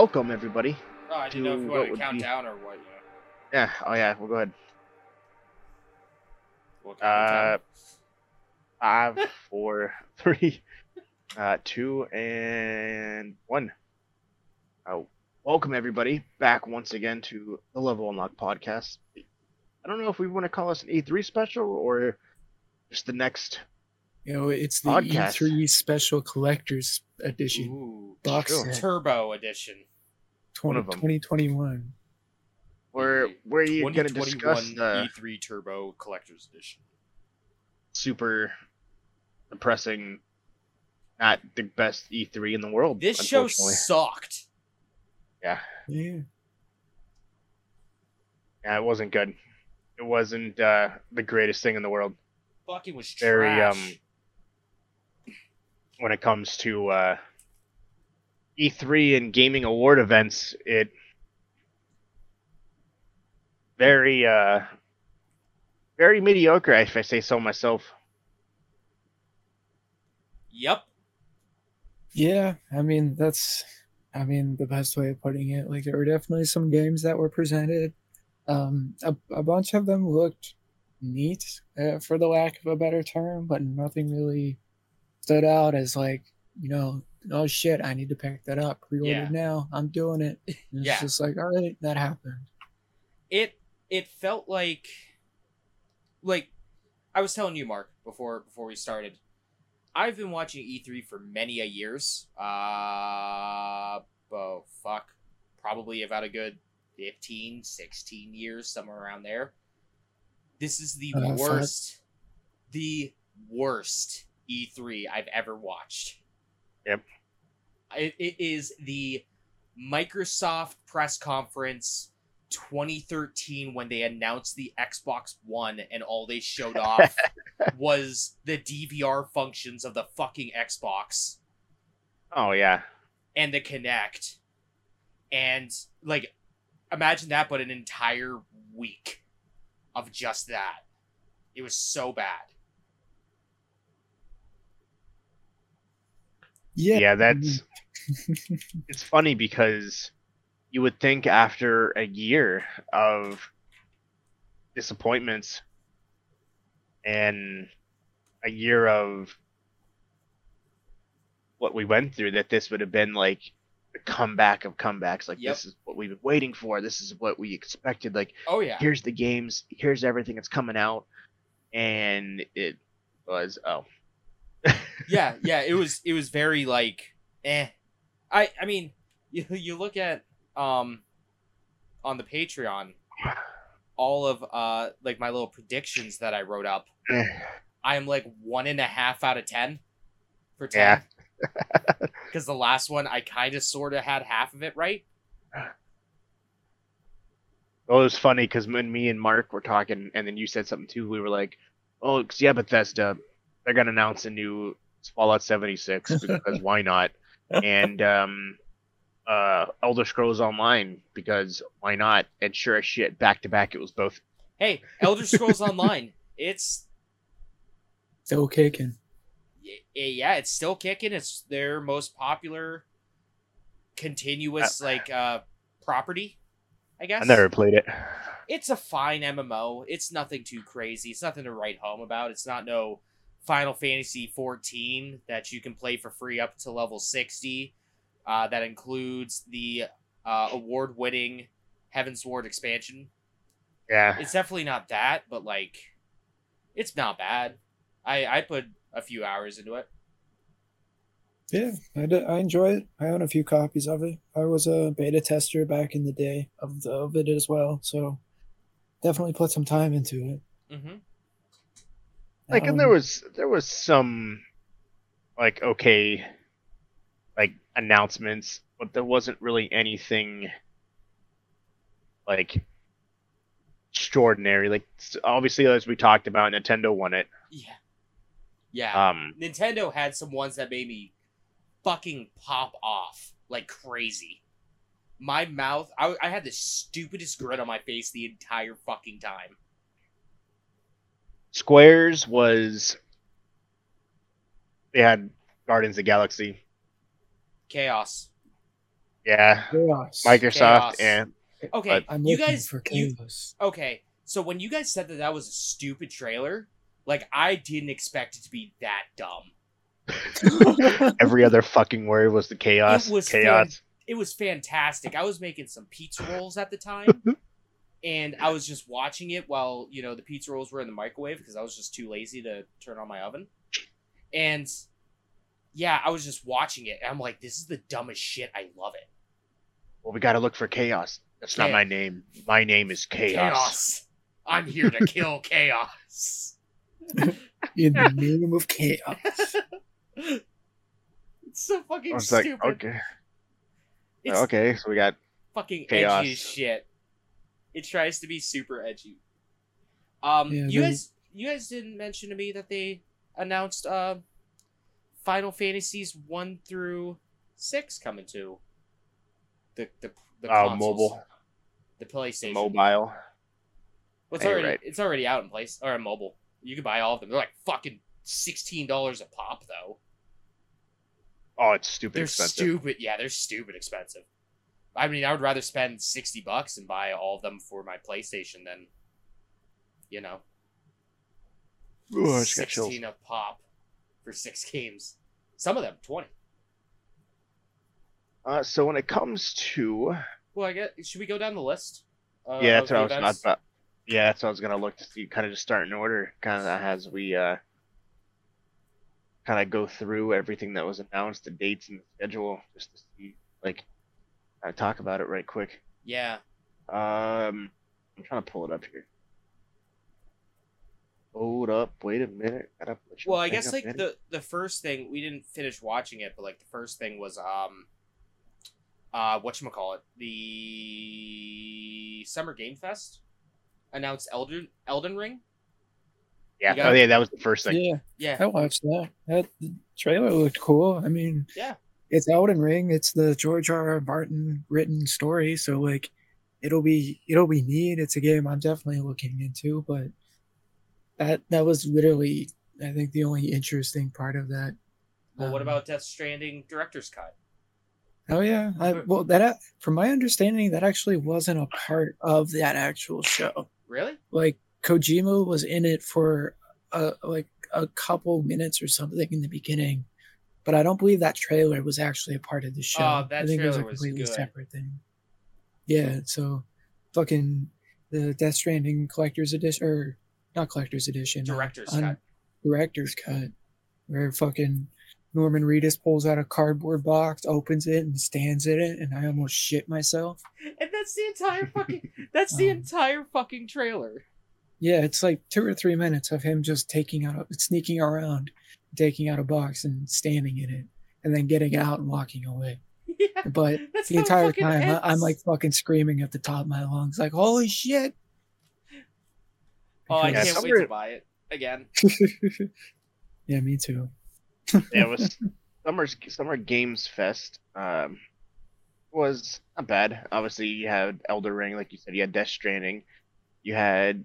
Welcome everybody. Oh, I didn't know if you wanted to count be- down or what. You know. Yeah. Oh yeah. We'll go ahead. We'll count Uh, down. Five, four, three, uh, two, and one. Uh, welcome everybody back once again to the Level Unlock podcast. I don't know if we want to call this an E3 special or just the next. You know, it's the Podcast. E3 Special Collector's Edition Ooh, box Sure. set Turbo Edition. 20, of 'em. 2021. Where where are you going to discuss the E3 Turbo Collector's Edition. super depressing, not the best E3 in the world. This show sucked. yeah, Yeah. yeah, it wasn't good. It wasn't uh, the greatest thing in the world. Fucking was Very trash. um. When it comes to uh, E3 and gaming award events, it very uh very mediocre if I say so myself. Yep. Yeah, I mean, that's, I mean, the best way of putting it. Like, there were definitely some games that were presented. Um, a, a bunch of them looked neat, uh, for the lack of a better term, but nothing really stood out as, like, you know, oh shit, I need to pack that up. Pre order Yeah. now. I'm doing it. And It's Yeah. just like, all right, that happened. It it felt like like I was telling you, Mark, before before we started. I've been watching E3 for many a years. Uh oh fuck. Probably about a good 15, 16 years, somewhere around there. This is the Uh, worst the worst E3 I've ever watched. Yep. It, it is the Microsoft press conference 2013 when they announced the Xbox One and all they showed off was the DVR functions of the fucking Xbox Oh yeah, and the Kinect. And like imagine that but an entire week of just that. It was so bad. Yeah. yeah, that's it's funny because you would think after a year of disappointments and a year of what we went through that this would have been like the comeback of comebacks like Yep. this is what we've been waiting for this is what we expected like Oh yeah. here's the games here's everything that's coming out and it was oh yeah, yeah, it was it was very like eh. I I mean, you you look at um on the Patreon all of uh like my little predictions that I wrote up. Eh. I am like one and a half out of ten for ten. Because the last one I kind of sort of had half of it right. Well, it was funny because when me and Mark were talking, and then you said something too, we were like, "Oh, yeah, Bethesda, they're gonna announce a new Fallout 76 because why not?" And um, uh, Elder Scrolls Online because why not? And sure as shit, back to back, it was both. Hey, Elder Scrolls Online. It's Still kicking. yeah, it's still kicking. It's their most popular continuous like uh property, I guess. I never played it. It's a fine MMO. It's nothing too crazy. It's nothing to write home about. It's not no Final Fantasy 14 that you can play for free up to level 60. Uh, that includes the uh, award-winning Heavensward expansion. Yeah, It's definitely not that, but like, it's not bad. I I put a few hours into it. Yeah, I, d- I enjoy it. I own a few copies of it. I was a beta tester back in the day of, the, of it as well, so definitely put some time into it. Mm-hmm. Like, and there Um, was there was some like okay, like announcements, but there wasn't really anything like extraordinary. Like obviously, as we talked about, Nintendo won it. Yeah. Yeah. Um, Nintendo had some ones that made me fucking pop off like crazy. My mouth, I, I had the stupidest grin on my face the entire fucking time. Squares was they had Guardians of the Galaxy. Chaos. Yeah, Chaos. Microsoft Chaos. and Okay, But- I'm you looking guys. for You, chaos. okay, so when you guys said that that was a stupid trailer, like I didn't expect it to be that dumb. every other fucking word was the chaos. It was chaos. It was fantastic. I was making some pizza rolls at the time, and I was just watching it while you know the pizza rolls were in the microwave because I was just too lazy to turn on my oven. And yeah, I was just watching it, and I'm like, this is the dumbest shit. I love it. Well, we got to look for chaos. That's not Cha- my name. My name is chaos. Chaos. I'm here to kill chaos. In the name of chaos. it's so fucking I was like, stupid. okay, It's okay. So we got fucking Chaos. edgy shit. It tries to be super edgy. Um, Yeah, you they- guys, you guys didn't mention to me that they announced uh, Final Fantasies one through six coming to the the the uh, consoles, mobile, the PlayStation. mobile. Well, it's Yeah, you're already right. it's already out in place or in mobile. You can buy all of them. They're like fucking sixteen dollars a pop though. Oh, it's stupid They're expensive. stupid. Yeah, they're stupid expensive. I mean, I would rather spend sixty bucks and buy all of them for my PlayStation than, you know, Ooh, I just got chills. sixteen a pop for six games. Some of them twenty. Uh, so when it comes to Well, I guess should we go down the list? Uh, yeah, that's what I was events? about. Yeah, that's what I was gonna look to see. Kind of just start in order, kind of as we uh, kind of go through everything that was announced, the dates and the schedule, just to see, like, kind of talk about it right quick. Yeah. Um, I'm trying to pull it up here. Hold up, wait a minute. Gotta Well, I guess like in. the the first thing we didn't finish watching it, but like the first thing was um, uh, what you call it, the Summer Game Fest announced Elden Elden Ring. yeah, you got- oh yeah, that was the first thing. Yeah, Yeah, I watched that. That the trailer looked cool. I mean, Yeah. It's Elden Ring. It's the George R. R. Martin written story, so like, it'll be it'll be neat. It's a game I'm definitely looking into, but that that was literally, I think, the only interesting part of that. Well, what Um, about Death Stranding director's cut? Oh yeah, I, well that from my understanding, that actually wasn't a part of that actual show. Really? Like Kojima was in it for a, like a couple minutes or something in the beginning, but I don't believe that trailer was actually a part of the show. Oh, that I think it was a trailer was completely separate thing. Yeah, so fucking the Death Stranding collector's edition or not collector's edition, uh, Director's un- cut. director's cut, where fucking Norman Reedus pulls out a cardboard box, opens it, and stands in it, and I almost shit myself. And that's the entire fucking. That's the Um, entire fucking trailer. Yeah, it's like two or three minutes of him just taking out, sneaking around, taking out a box and standing in it, and then getting out and walking away. yeah, But the entire time, I, I'm like fucking screaming at the top of my lungs, like "Holy shit!" oh, I Yeah, can't wait to buy it again. yeah, me too. Yeah, it was summer's Summer Games Fest. Um, was not bad. Obviously, you had Elden Ring, like you said. You had Death Stranding. You had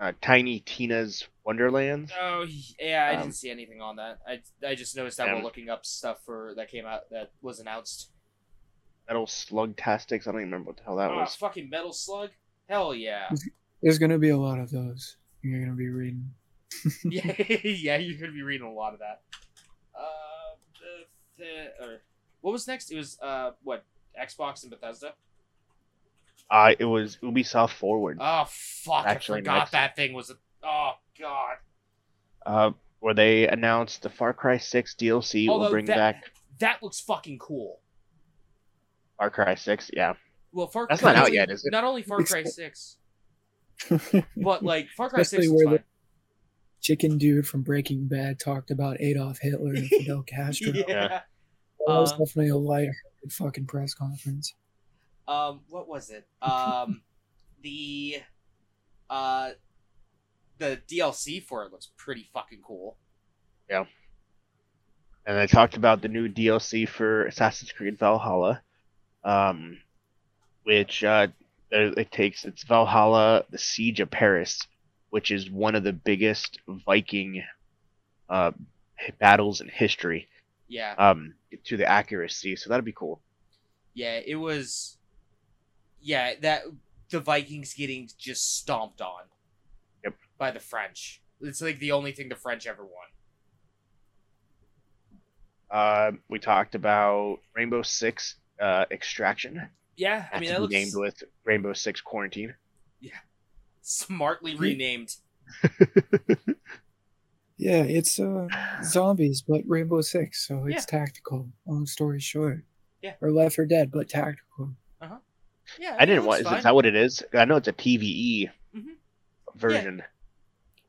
uh, Tiny Tina's Wonderlands. Oh yeah, I Um, didn't see anything on that. I I just noticed that yeah. while looking up stuff for that came out that was announced. Metal Slug Tactics. I don't even remember what the hell that Oh, was. fucking Metal Slug. Hell yeah. There's gonna be a lot of those. You're gonna be reading. yeah, yeah, you're gonna be reading a lot of that. Uh, the, the, or, what was next? It was uh, what Xbox and Bethesda. Uh, it was Ubisoft Forward, Oh fuck! Actually, I forgot next- that thing was. A, oh god. uh, where they announced the Far Cry 6 DLC will bring that- back That looks fucking cool. Far Cry 6. Yeah, Well, Far That's Cry not out only- yet, is it? Not only Far Cry Six, but like Far Cry Especially Six was where the- fine. Chicken dude from Breaking Bad talked about Adolf Hitler and Fidel Castro. yeah. Yeah. That was Uh, definitely a light-hearted fucking press conference. Um, what was it? Um, the uh, the DLC for it looks pretty fucking cool. Yeah. And they talked about the new DLC for Assassin's Creed Valhalla, um, which uh, it takes it's Valhalla: The Siege of Paris, which is one of the biggest Viking uh, battles in history Yeah. um to the accuracy. So that'd be cool. Yeah, it was. Yeah, that the Vikings getting just stomped on. Yep. By the French. It's like the only thing the French ever won. Uh, we talked about Rainbow Six uh, Extraction. Yeah, I mean to that looks named with Rainbow Six Quarantine. Yeah, smartly renamed. Yeah, it's uh zombies, but Rainbow Six, so it's tactical. Long story short. Yeah. Or Left 4 Dead, but tactical. Yeah, I didn't want. Is that what it is? I know it's a PVE Mhm. version.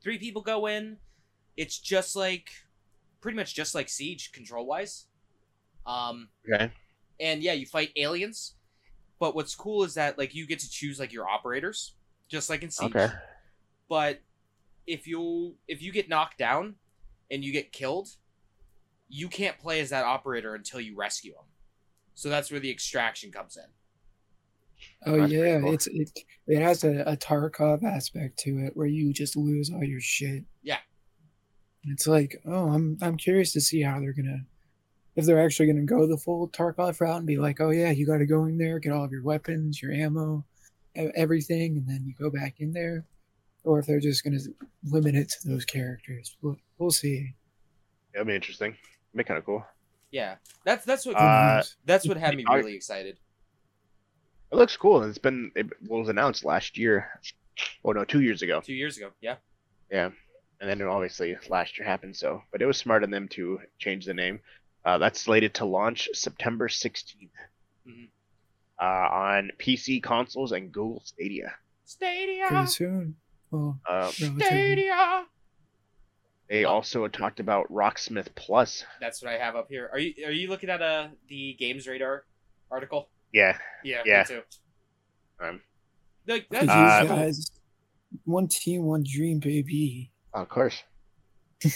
Three people go in. It's just like, pretty much just like Siege control wise. Um, Okay. and yeah, you fight aliens. But what's cool is that like you get to choose like your operators, just like in Siege. Okay. But if you if you get knocked down and you get killed, you can't play as that operator until you rescue him. So that's where the extraction comes in. Oh That's yeah, cool. it's it it has a, a Tarkov aspect to it where you just lose all your shit. Yeah. And It's like, oh, I'm I'm curious to see how they're gonna if they're actually gonna go the full Tarkov route and be like, oh yeah, you got to go in there, get all of your weapons, your ammo, everything, and then you go back in there, or if they're just gonna limit it to those characters. We'll, we'll see. That'd be interesting. Be kind of cool. Yeah, that's that's what Uh, that's what had me really excited. It looks cool. It's been it was announced last year. Oh no, two years ago. Two years ago, yeah. Yeah, and then obviously last year happened. So, but it was smart of them to change the name. Uh, that's slated to launch September 16th Mhm. uh, on PC consoles and Google Stadia. Stadia, pretty soon. Well, Uh, relatively. Stadia. they Oh. also talked about Rocksmith Plus. That's what I have up here. Are you are you looking at uh the Games Radar article? Yeah, Yeah, Yeah. me too. Um, Like, Because that's Uh, you guys, one team, one dream, baby. of course.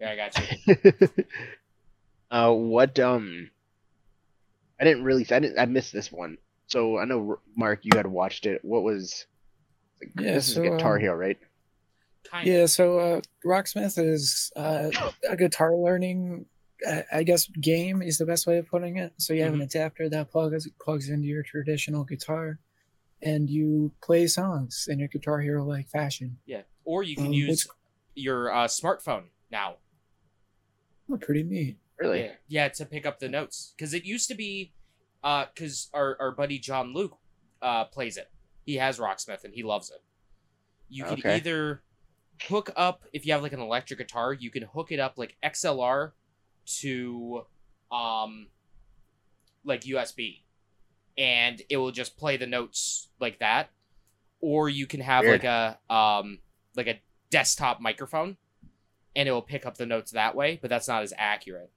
Yeah, I got you. uh, what um, I didn't really, I didn't, I missed this one. So I know Mark, you had watched it. What was? Like, Yeah, this is Guitar um, Hero, right? Kind Yeah, so uh, Rocksmith is uh, a guitar learning, I guess, game is the best way of putting it. So you have Mm-hmm. an adapter that plugs plugs into your traditional guitar, and you play songs in a Guitar Hero like fashion. Yeah, or you can Um, use your uh, smartphone now. Oh, pretty neat. Really? Yeah, yeah, to pick up the notes because it used to be, uh, because our our buddy John Luke, uh, plays it. He has Rocksmith and he loves it. You could Okay. either hook up if you have like an electric guitar, you can hook it up like XLR to, um, like USB, and it will just play the notes like that. Or you can have Weird. like a um like a desktop microphone, and it will pick up the notes that way. But that's not as accurate.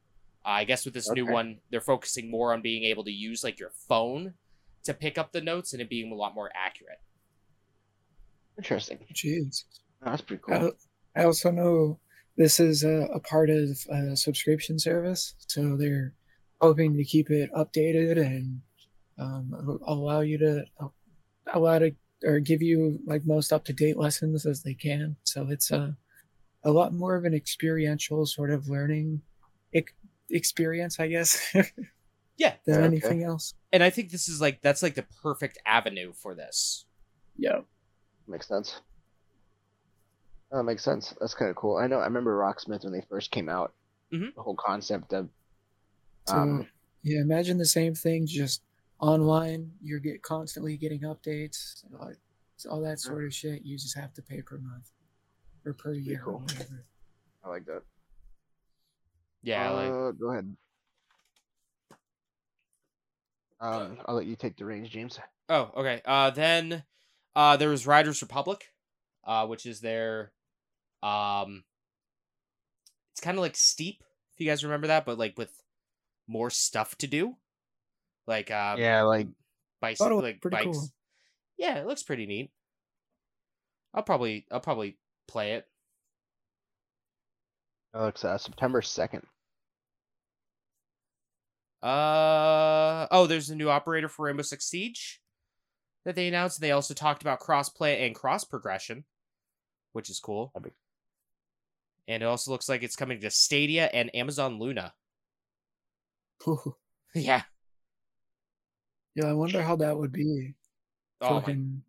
Uh, I guess with this new one, they're focusing more on being able to use like your phone to pick up the notes and it being a lot more accurate. Interesting. Jeez. That's pretty cool. I, I also know this is a, a part of a subscription service, so they're hoping to keep it updated and um, allow you to allow to or give you like most up to date lessons as they can. So it's a a lot more of an experiential sort of learning ex- experience, I guess, Yeah, than Okay. anything else. and I think this is like that's like the perfect avenue for this. Yeah. Makes sense. Oh, that makes sense. That's kind of cool. I know. I remember Rocksmith when they first came out. Mhm. The whole concept of So um, yeah, imagine the same thing just online. You're get constantly getting updates, uh, all that sort of shit. You just have to pay per month or per year or cool. whatever. I like that. Yeah, like Uh, go ahead. Um, I'll let you take the reins, James. Oh, okay. Uh, then uh, there was Riders Republic, uh, which is their, um, it's kind of like Steep, if you guys remember that, but like with more stuff to do, like uh, yeah, like bikes, Thought it was like pretty bikes. cool. Yeah, it looks pretty neat. I'll probably, I'll probably play it. it looks uh, September second. Uh oh, there's a new operator for Rainbow Six Siege that they announced. They also talked about crossplay and cross progression, which is cool. That'd be- And it also looks like it's coming to Stadia and Amazon Luna. Ooh. yeah. Yeah, I wonder how that would be. Oh my. Fucking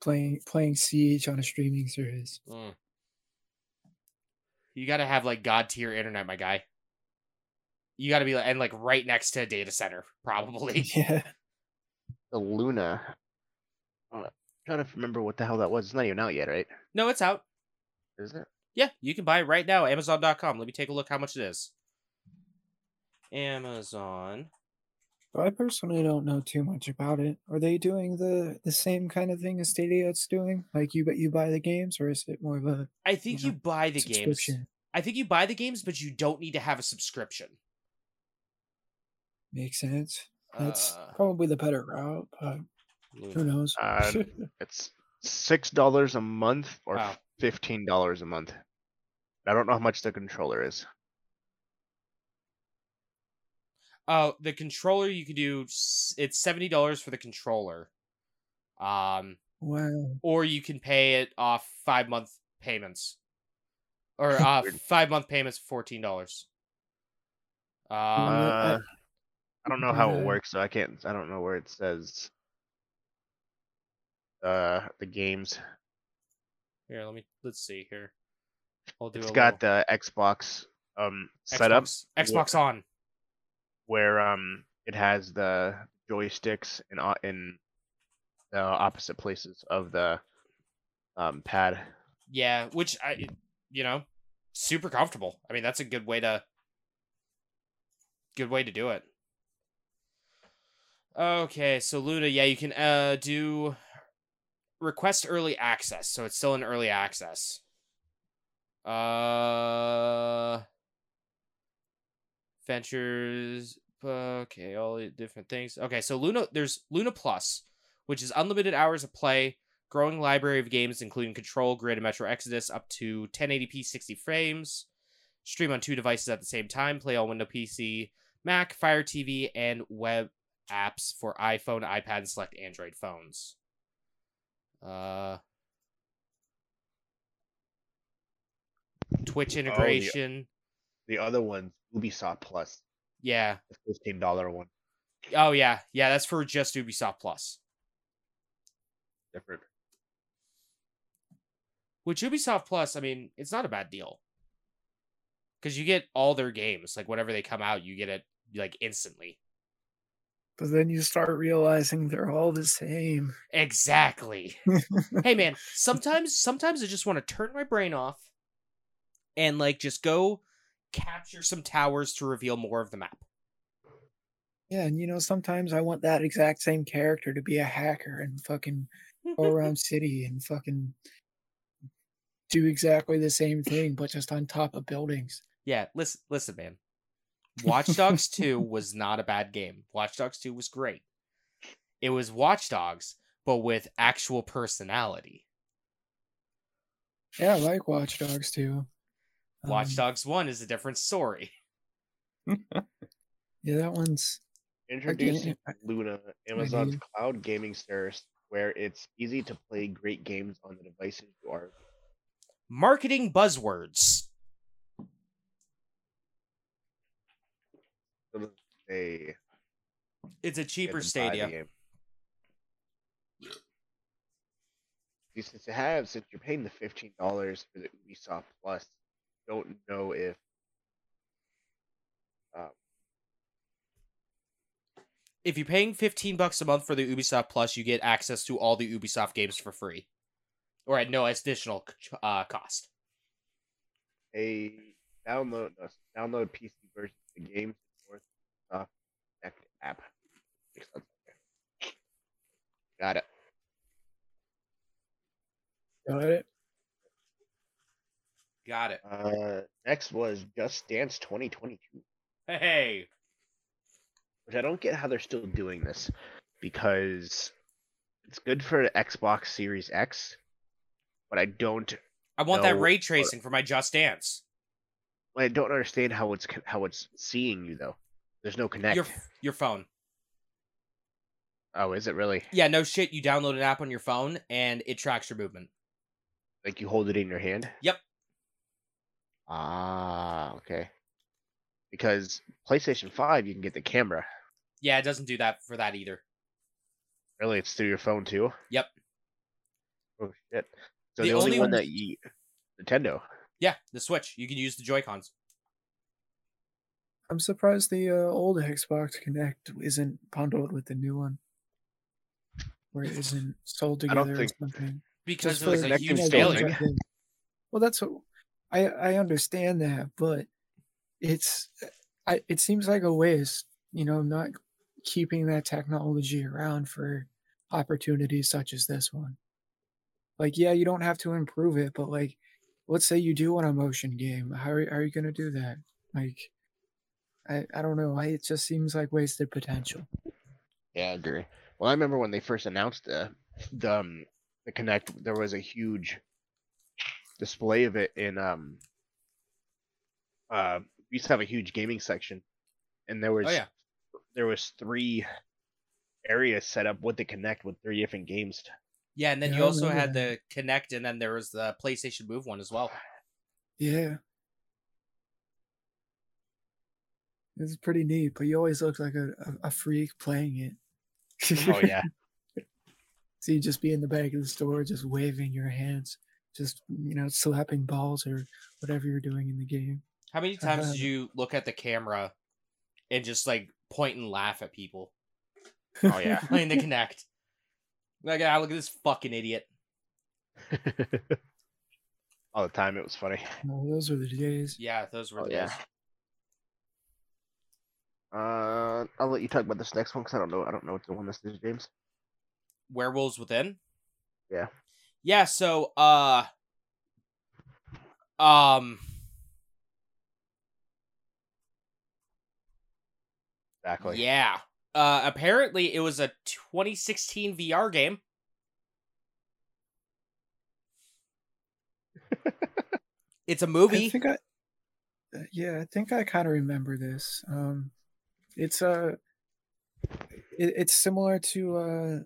playing playing Siege on a streaming service. Mm. You got to have like god tier internet, my guy. You got to be like and like right next to a data center, probably. Yeah. The Luna. I'm trying to remember what the hell that was. It's not even out yet, right? no, it's out. Is it? Yeah, you can buy it right now. At amazon.com. Let me take a look how much it is. Amazon. I personally don't know too much about it. Are they doing the the same kind of thing as Stadia's doing? Like you but you buy the games, or is it more of a I think You you buy the games. I think you buy the games, but you don't need to have a subscription. Makes sense. That's Uh, probably the better route, but who knows? Uh, It's six dollars a month or Wow. fifteen dollars a month. I don't know how much the controller is. Oh, the controller you could do. It's seventy dollars for the controller. Um, wow. or you can pay it off five month payments, or uh, five month payments fourteen dollars. I- Uh, I don't know how it works, so I can't. I don't know where it says. Uh, the games. here, let me let's see here. Do It's got little- the Xbox um setup Xbox, Xbox on. where um it has the joysticks in in the opposite places of the um pad. Yeah, which I, you know, super comfortable. I mean, that's a good way to, good way to do it. Okay, so Luna, yeah, you can uh do request early access, so it's still in early access. Uh, ventures. Okay, all the different things. Okay, so Luna, there's Luna Plus, which is unlimited hours of play, growing library of games including Control, Grid, and Metro Exodus up to 1080p 60 frames. Stream on two devices at the same time. Play on Windows PC, Mac, Fire TV, and web apps for iPhone, iPad, and select Android phones. Uh, Twitch oh, integration. The other one's Ubisoft Plus, yeah. the fifteen dollar one. Oh yeah. Yeah, that's for just Ubisoft Plus. Different. Which Ubisoft Plus, I mean, it's not a bad deal. Cuz you get all their games, like whenever they come out, you get it like instantly. But then you start realizing they're all the same. Exactly. hey man, sometimes sometimes I just want to turn my brain off and like just go capture some towers to reveal more of the map. Yeah, and you know, sometimes I want that exact same character to be a hacker and fucking go around city and fucking do exactly the same thing, but just on top of buildings. Yeah, listen, listen, man. Watch Dogs 2 was not a bad game. Watch Dogs 2 was great. It was Watch Dogs, but with actual personality. Yeah, I like Watch Dogs too. Watch Um, Dogs 1 is a different story. Yeah, that one's Introducing I- Luna, Amazon's mean- cloud gaming service, where it's easy to play great games on the devices you are. Marketing buzzwords. So They It's a cheaper to buy the Stadia. game. You since you have since you're paying the fifteen dollars for the Ubisoft Plus, don't know if um, If you're paying 15 bucks a month for the Ubisoft Plus, you get access to all the Ubisoft games for free. Or at no additional uh, cost. a download no, download PC version of the game or Microsoft Connect app. Makes sense. Okay. Got it. got it. Got it. Uh, next was Just Dance 2022, Hey. which I don't get how they're still doing this because it's good for Xbox Series X, but I don't I want that ray or- tracing for my Just Dance. I don't understand how it's how it's seeing you though. There's no Kinect. Your your phone. Oh, is it really? Yeah, no shit. You download an app on your phone and it tracks your movement. Like you hold it in your hand? Yep. Ah, okay. Because PlayStation 5, you can get the camera. Yeah, it doesn't do that for that either. Really, it's through your phone too. Yep. Oh shit! So The the, only, only one one- that you Nintendo. Yeah, the Switch. You can use the Joy Cons. I'm surprised the uh, old Xbox Kinect isn't bundled with the new one, where it isn't sold together I don't together or think- something. Because Just it was a huge failure. Sony. back in. Well, that's what I I understand that, but it's I it seems like a waste, you know, not keeping that technology around for opportunities such as this one. Like, yeah, you don't have to improve it, but like, let's say you do want a motion game, how are, are you gonna do that? Like, I I don't know. It just seems like wasted potential. Yeah, I agree. Well, I remember when they first announced the the um, the Kinect, there was a huge display of it in um. Uh, we used to have a huge gaming section, and there was Oh yeah. there was three areas set up with the Kinect with three different games. Yeah, and then Yeah, you also had the Kinect, and then there was the PlayStation Move one as well. Yeah. It's pretty neat, but you always look like a, a, a freak playing it. Oh yeah, So you just be in the back of the store, just waving your hands, just you know, slapping balls or whatever you're doing in the game. How many times Uh-huh. did you look at the camera and just like point and laugh at people oh yeah. playing the Kinect? Like, ah, look at this fucking idiot. All the time, it was funny. Oh, those were the days. Yeah, those were Oh the yeah. days. Uh, I'll let you talk about this next one because I don't know. I don't know what the one this is, James. Werewolves Within. Yeah. Yeah. So, uh, um, Exactly. yeah. Uh, apparently it was a 2016 VR game. it's a movie. think I, uh, yeah, I think I kind of remember this. Um, it's uh, it, it's similar to uh,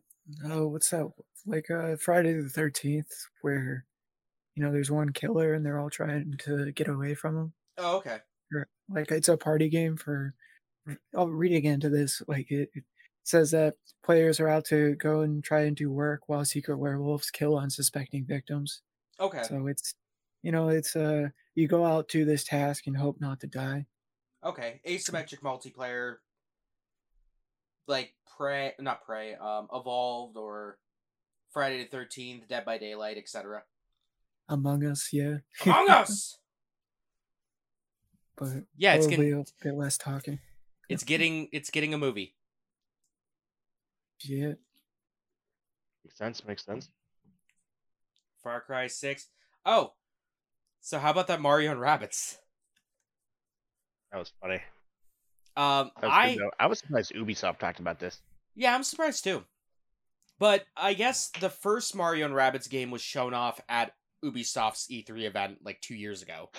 oh, what's that? Like uh, Friday the Thirteenth, where you know there's one killer and they're all trying to get away from him. Oh, okay. Like it's a party game for. I'll reading into this. Like it, it says that players are out to go and try and do work while secret werewolves kill unsuspecting victims. Okay. So it's, you know, it's uh, you go out to this task and hope not to die. Okay. Asymmetric multiplayer. Like Prey, not Prey, um, Evolved or Friday the Thirteenth, Dead by Daylight, etc. Among Us, yeah. Among Us. but Yeah, it's getting a bit less talking. it's getting it's getting a movie. Yeah. Makes sense. Makes sense. Far Cry Six. Oh, so how about that Mario and Rabbids? That was funny. Um, That was I. I was surprised Ubisoft talked about this. yeah, I'm surprised too. But I guess the first Mario and Rabbids game was shown off at Ubisoft's E3 event like two years ago.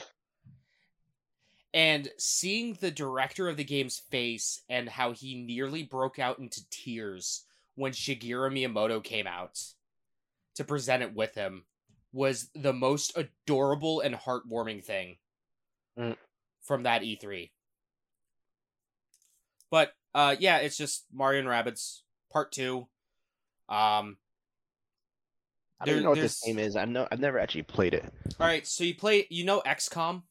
And seeing the director of the game's face and how he nearly broke out into tears when Shigeru Miyamoto came out to present it with him was the most adorable and heartwarming thing Mm. from that E3. But uh yeah, it's just Mario and Rabbids Part 2. Um I don't There- even know what this game is. I know. I've never actually played it. all right, so you play you know XCOM?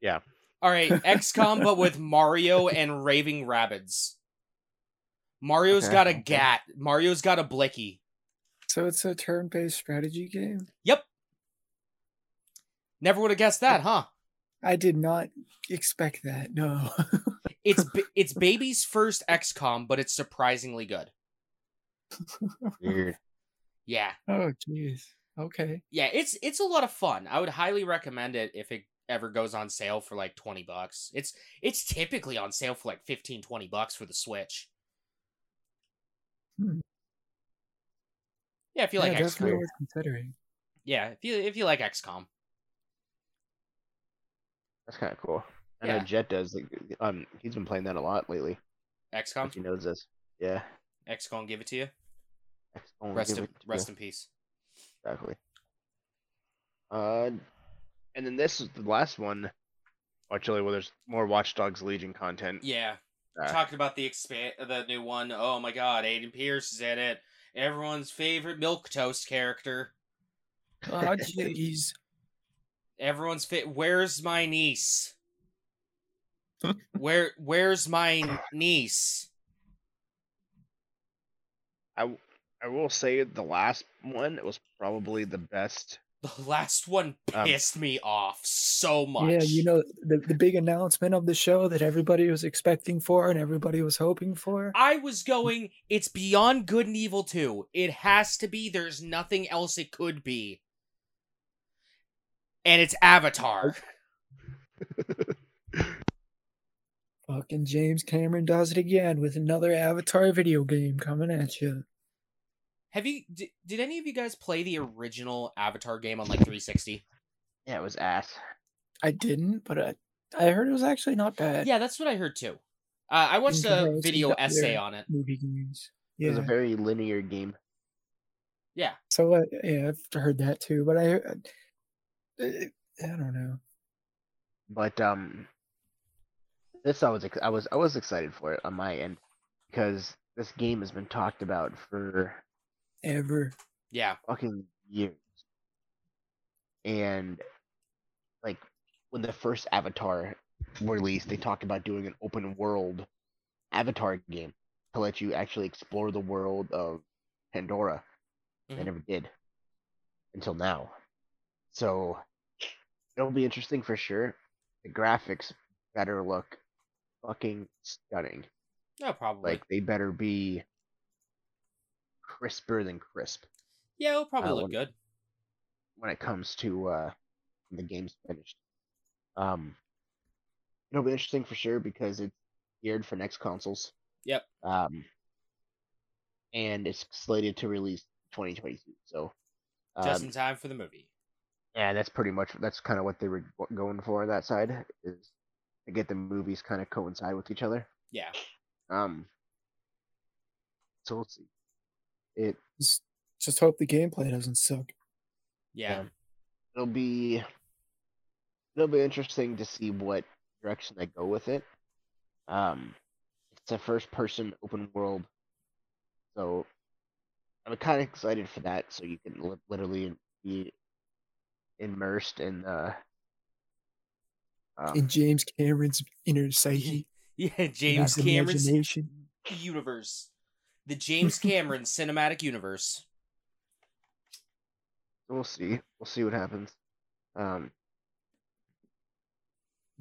Yeah. All right, XCOM but with Mario and raving Rabbids. Mario's Okay, got a okay. gat. Mario's got a blicky. So it's a turn-based strategy game. Yep. Never would have guessed that, huh? I did not expect that. No. It's it's baby's first XCOM, but it's surprisingly good. Weird. Yeah. oh, jeez. Okay. Yeah, it's it's a lot of fun. I would highly recommend it if it ever goes on sale for like 20 bucks. It's it's typically on sale for like 15 20 bucks for the Switch. Hmm. Yeah, if you yeah, like definitely XCOM. worth considering. Yeah, if you if you like XCOM. That's kind of cool. I Yeah. know Jet does. like, Um, he's been playing that a lot lately. XCOM, he knows this. Yeah. XCOM give it to you. Rest give in it to rest you. in peace. Exactly. Uh, and then this is the last one. Actually, well, there's more Watch Dogs Legion content. Yeah, Uh, talking about the expand the new one. Oh my god, Aiden Pearce is in it. Everyone's favorite milk toast character. Oh, jeez. Everyone's fit. Where's my niece? Where Where's my niece? I w- I will say the last one it was probably the best. The last one Um, pissed me off so much. Yeah, you know the the big announcement of the show that everybody was expecting for and everybody was hoping for. I was going, it's Beyond Good and Evil 2. It has to be. There's nothing else it could be. And it's Avatar. Fucking James Cameron does it again with another Avatar video game coming at you. Have you did, did any of you guys play the original Avatar game on like 360? Yeah, it was ass. I didn't, but I, I heard it was actually not bad. Yeah, that's what I heard too. Uh, I watched a video essay on it. movie games. It was a very linear game. Yeah. So uh, yeah, I've heard that too, but I, I, I don't know. But um, this I was I was I was excited for it on my end because this game has been talked about for Ever. Yeah. fucking years. And like when the first Avatar released, they talked about doing an open world Avatar game to let you actually explore the world of Pandora. They Mhm. never did until now. So it'll be interesting for sure. The graphics better look fucking stunning. No, probably. Like they better be crisper than crisp. yeah, it'll probably uh, look when- good. when it comes to uh when the game's finished. Um it'll be interesting for sure because it's geared for next consoles. Yep. Um and it's slated to release 2022. So Just um, in time for the movie. yeah, that's pretty much that's kind of what they were going for on that side is to get the movies kind of coincide with each other. Yeah. Um so we'll see. It Just, just hope the gameplay doesn't suck. Yeah. Yeah. it'll be it'll be interesting to see what direction they go with it. Um, it's a first person open world, so I'm kind of excited for that. So you can li- literally be immersed in the um, In James Cameron's inner psyche, Yeah, James Cameron's imagination. universe. The James Cameron cinematic universe. we'll see. We'll see what happens. Um,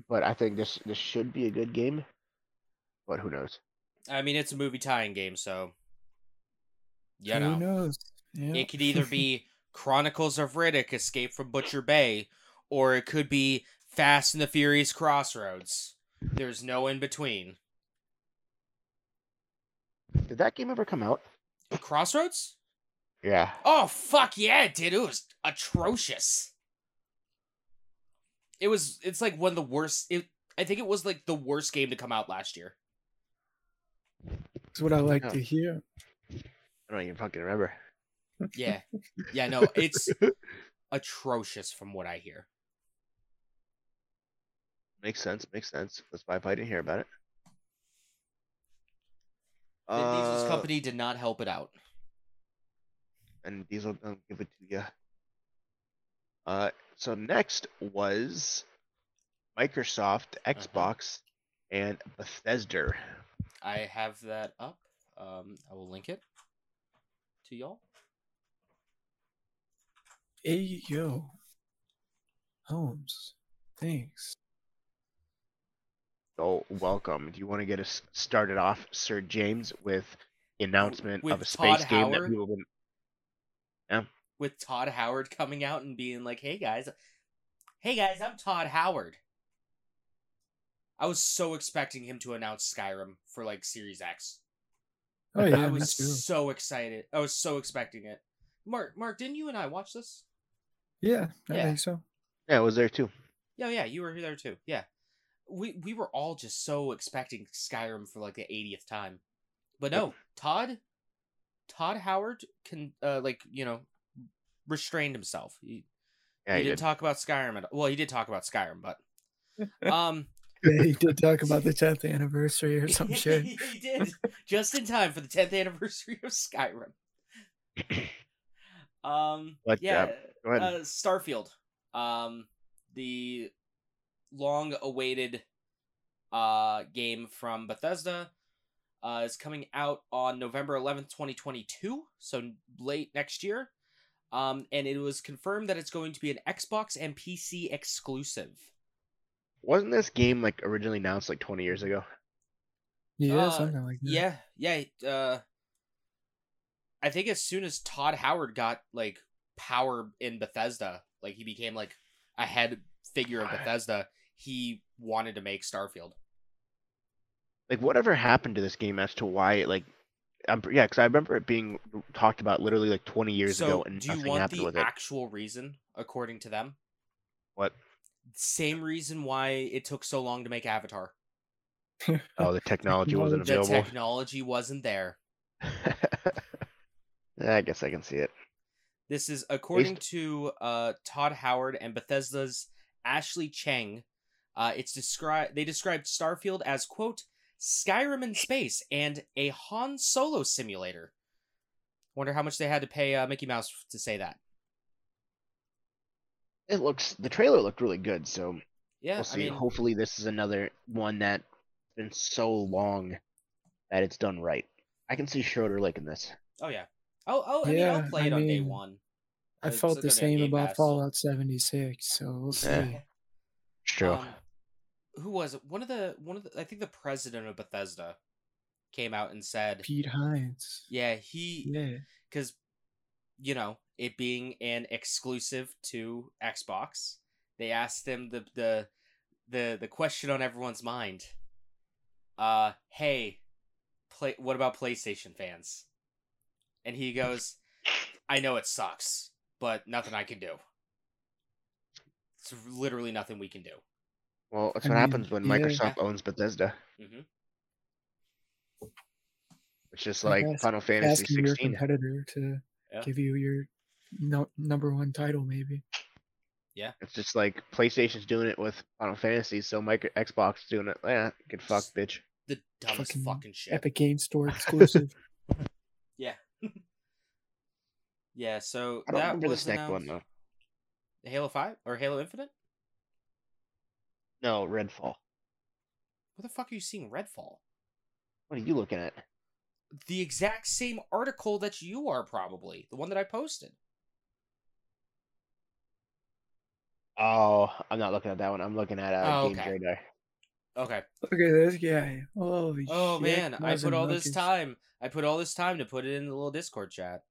but I think this this should be a good game. But who knows? I mean, it's a movie tie-in game, so you Who knows? Yeah. It could either be Chronicles of Riddick: Escape from Butcher Bay, or it could be Fast and the Furious Crossroads. There's no in between. Did that game ever come out? Crossroads? Yeah. Oh fuck yeah, it did. It was atrocious. It was. It's like one of the worst. It. I think it was like the worst game to come out last year. That's what I like Yeah. to hear. I don't even fucking remember. Yeah. Yeah. No, it's atrocious from what I hear. Makes sense. Makes sense. That's why if I didn't hear about it. Vin Diesel's Uh, company did not help it out. and Diesel don't give it to you. Uh, so next was Microsoft, Uh-huh. Xbox, and Bethesda. I have that up. Um, I will link it to y'all. Hey yo, Holmes. Thanks. So welcome. Do you want to get us started off, Sir James, with the announcement With of a space Todd game that people have been with Todd Howard coming out and being like, "Hey guys, hey guys, I'm Todd Howard." I was so expecting him to announce Skyrim for like Series X. Oh yeah, I was so excited. I was so expecting it. Mark, Mark, didn't you and I watch this? Yeah, I Yeah. think so. Yeah, I was there too. Yeah, yeah, you were there too. Yeah, we we were all just so expecting Skyrim for like the 80th time, but no, Todd, Todd Howard can uh like you know restrained himself. He Yeah, he he didn't did. talk about Skyrim at Well, he did talk about Skyrim, but um, Yeah, he did talk about the 10th anniversary or some shit. he did just in time for the 10th anniversary of Skyrim. Um, But, yeah, uh, Go ahead. uh, Starfield, um, the long-awaited uh game from Bethesda, uh, is coming out on November 11th, 2022, so late next year. Um, and it was confirmed that it's going to be an Xbox and PC exclusive. Wasn't this game like originally announced like 20 years ago? Yeah, Uh, something like that. Yeah, yeah. Uh, I think as soon as Todd Howard got like power in Bethesda, like he became like a head figure of Bethesda, he wanted to make Starfield. Like whatever happened to this game as to why it like I'm yeah, because I remember it being talked about literally like 20 years so, ago and do you nothing want happened the with it. actual reason, according to them? What? Same reason why it took so long to make Avatar. Oh, the technology wasn't The available. The technology wasn't there. I guess I can see it. This is according to uh, Todd Howard and Bethesda's Ashley Cheng. Uh, it's described. They described Starfield as quote Skyrim in space and a Han Solo simulator. Wonder how much they had to pay uh, Mickey Mouse to say that. It looks the trailer looked really good, so Yeah, we'll I see. mean, Hopefully, this is another one that's been so long that it's done right. I can see Schroeder liking this. oh yeah, oh oh, I mean, Yeah, I'll play I it on day one. I felt the same about Fallout 76, so we'll see. Yeah. It's true. Um, who was it? One of the one of the I think the president of Bethesda came out and said, Pete Hines. yeah, he Yeah. because you know it being an exclusive to Xbox, they asked him the the the the question on everyone's mind. Uh, hey, play. What about PlayStation fans? And he goes, "I know it sucks, but nothing I can do. It's literally nothing we can do." Well, that's I what mean, happens when yeah. Microsoft owns Bethesda. hmm It's just Like like ask- Final Fantasy Asking your 16. competitor to Yeah. give you your no, number one title, maybe. Yeah, it's just like PlayStation's doing it with Final Fantasy, so Micro Xbox is doing it. Yeah, get fucked, bitch. The dumbest Fucking fucking, shit. Epic Game Store exclusive. Yeah. yeah. So I don't that remember the was snack one though. Halo Five or Halo Infinite? No, Redfall. What the fuck are you seeing Redfall? What are you looking at? The exact same article that you are probably the one that I posted. Oh, I'm not looking at that one. I'm looking at uh, Oh, Games okay. Radar. Okay. Look at this guy. Holy Oh shit. man, I put and all this time. I put all this time to put it in the little Discord chat.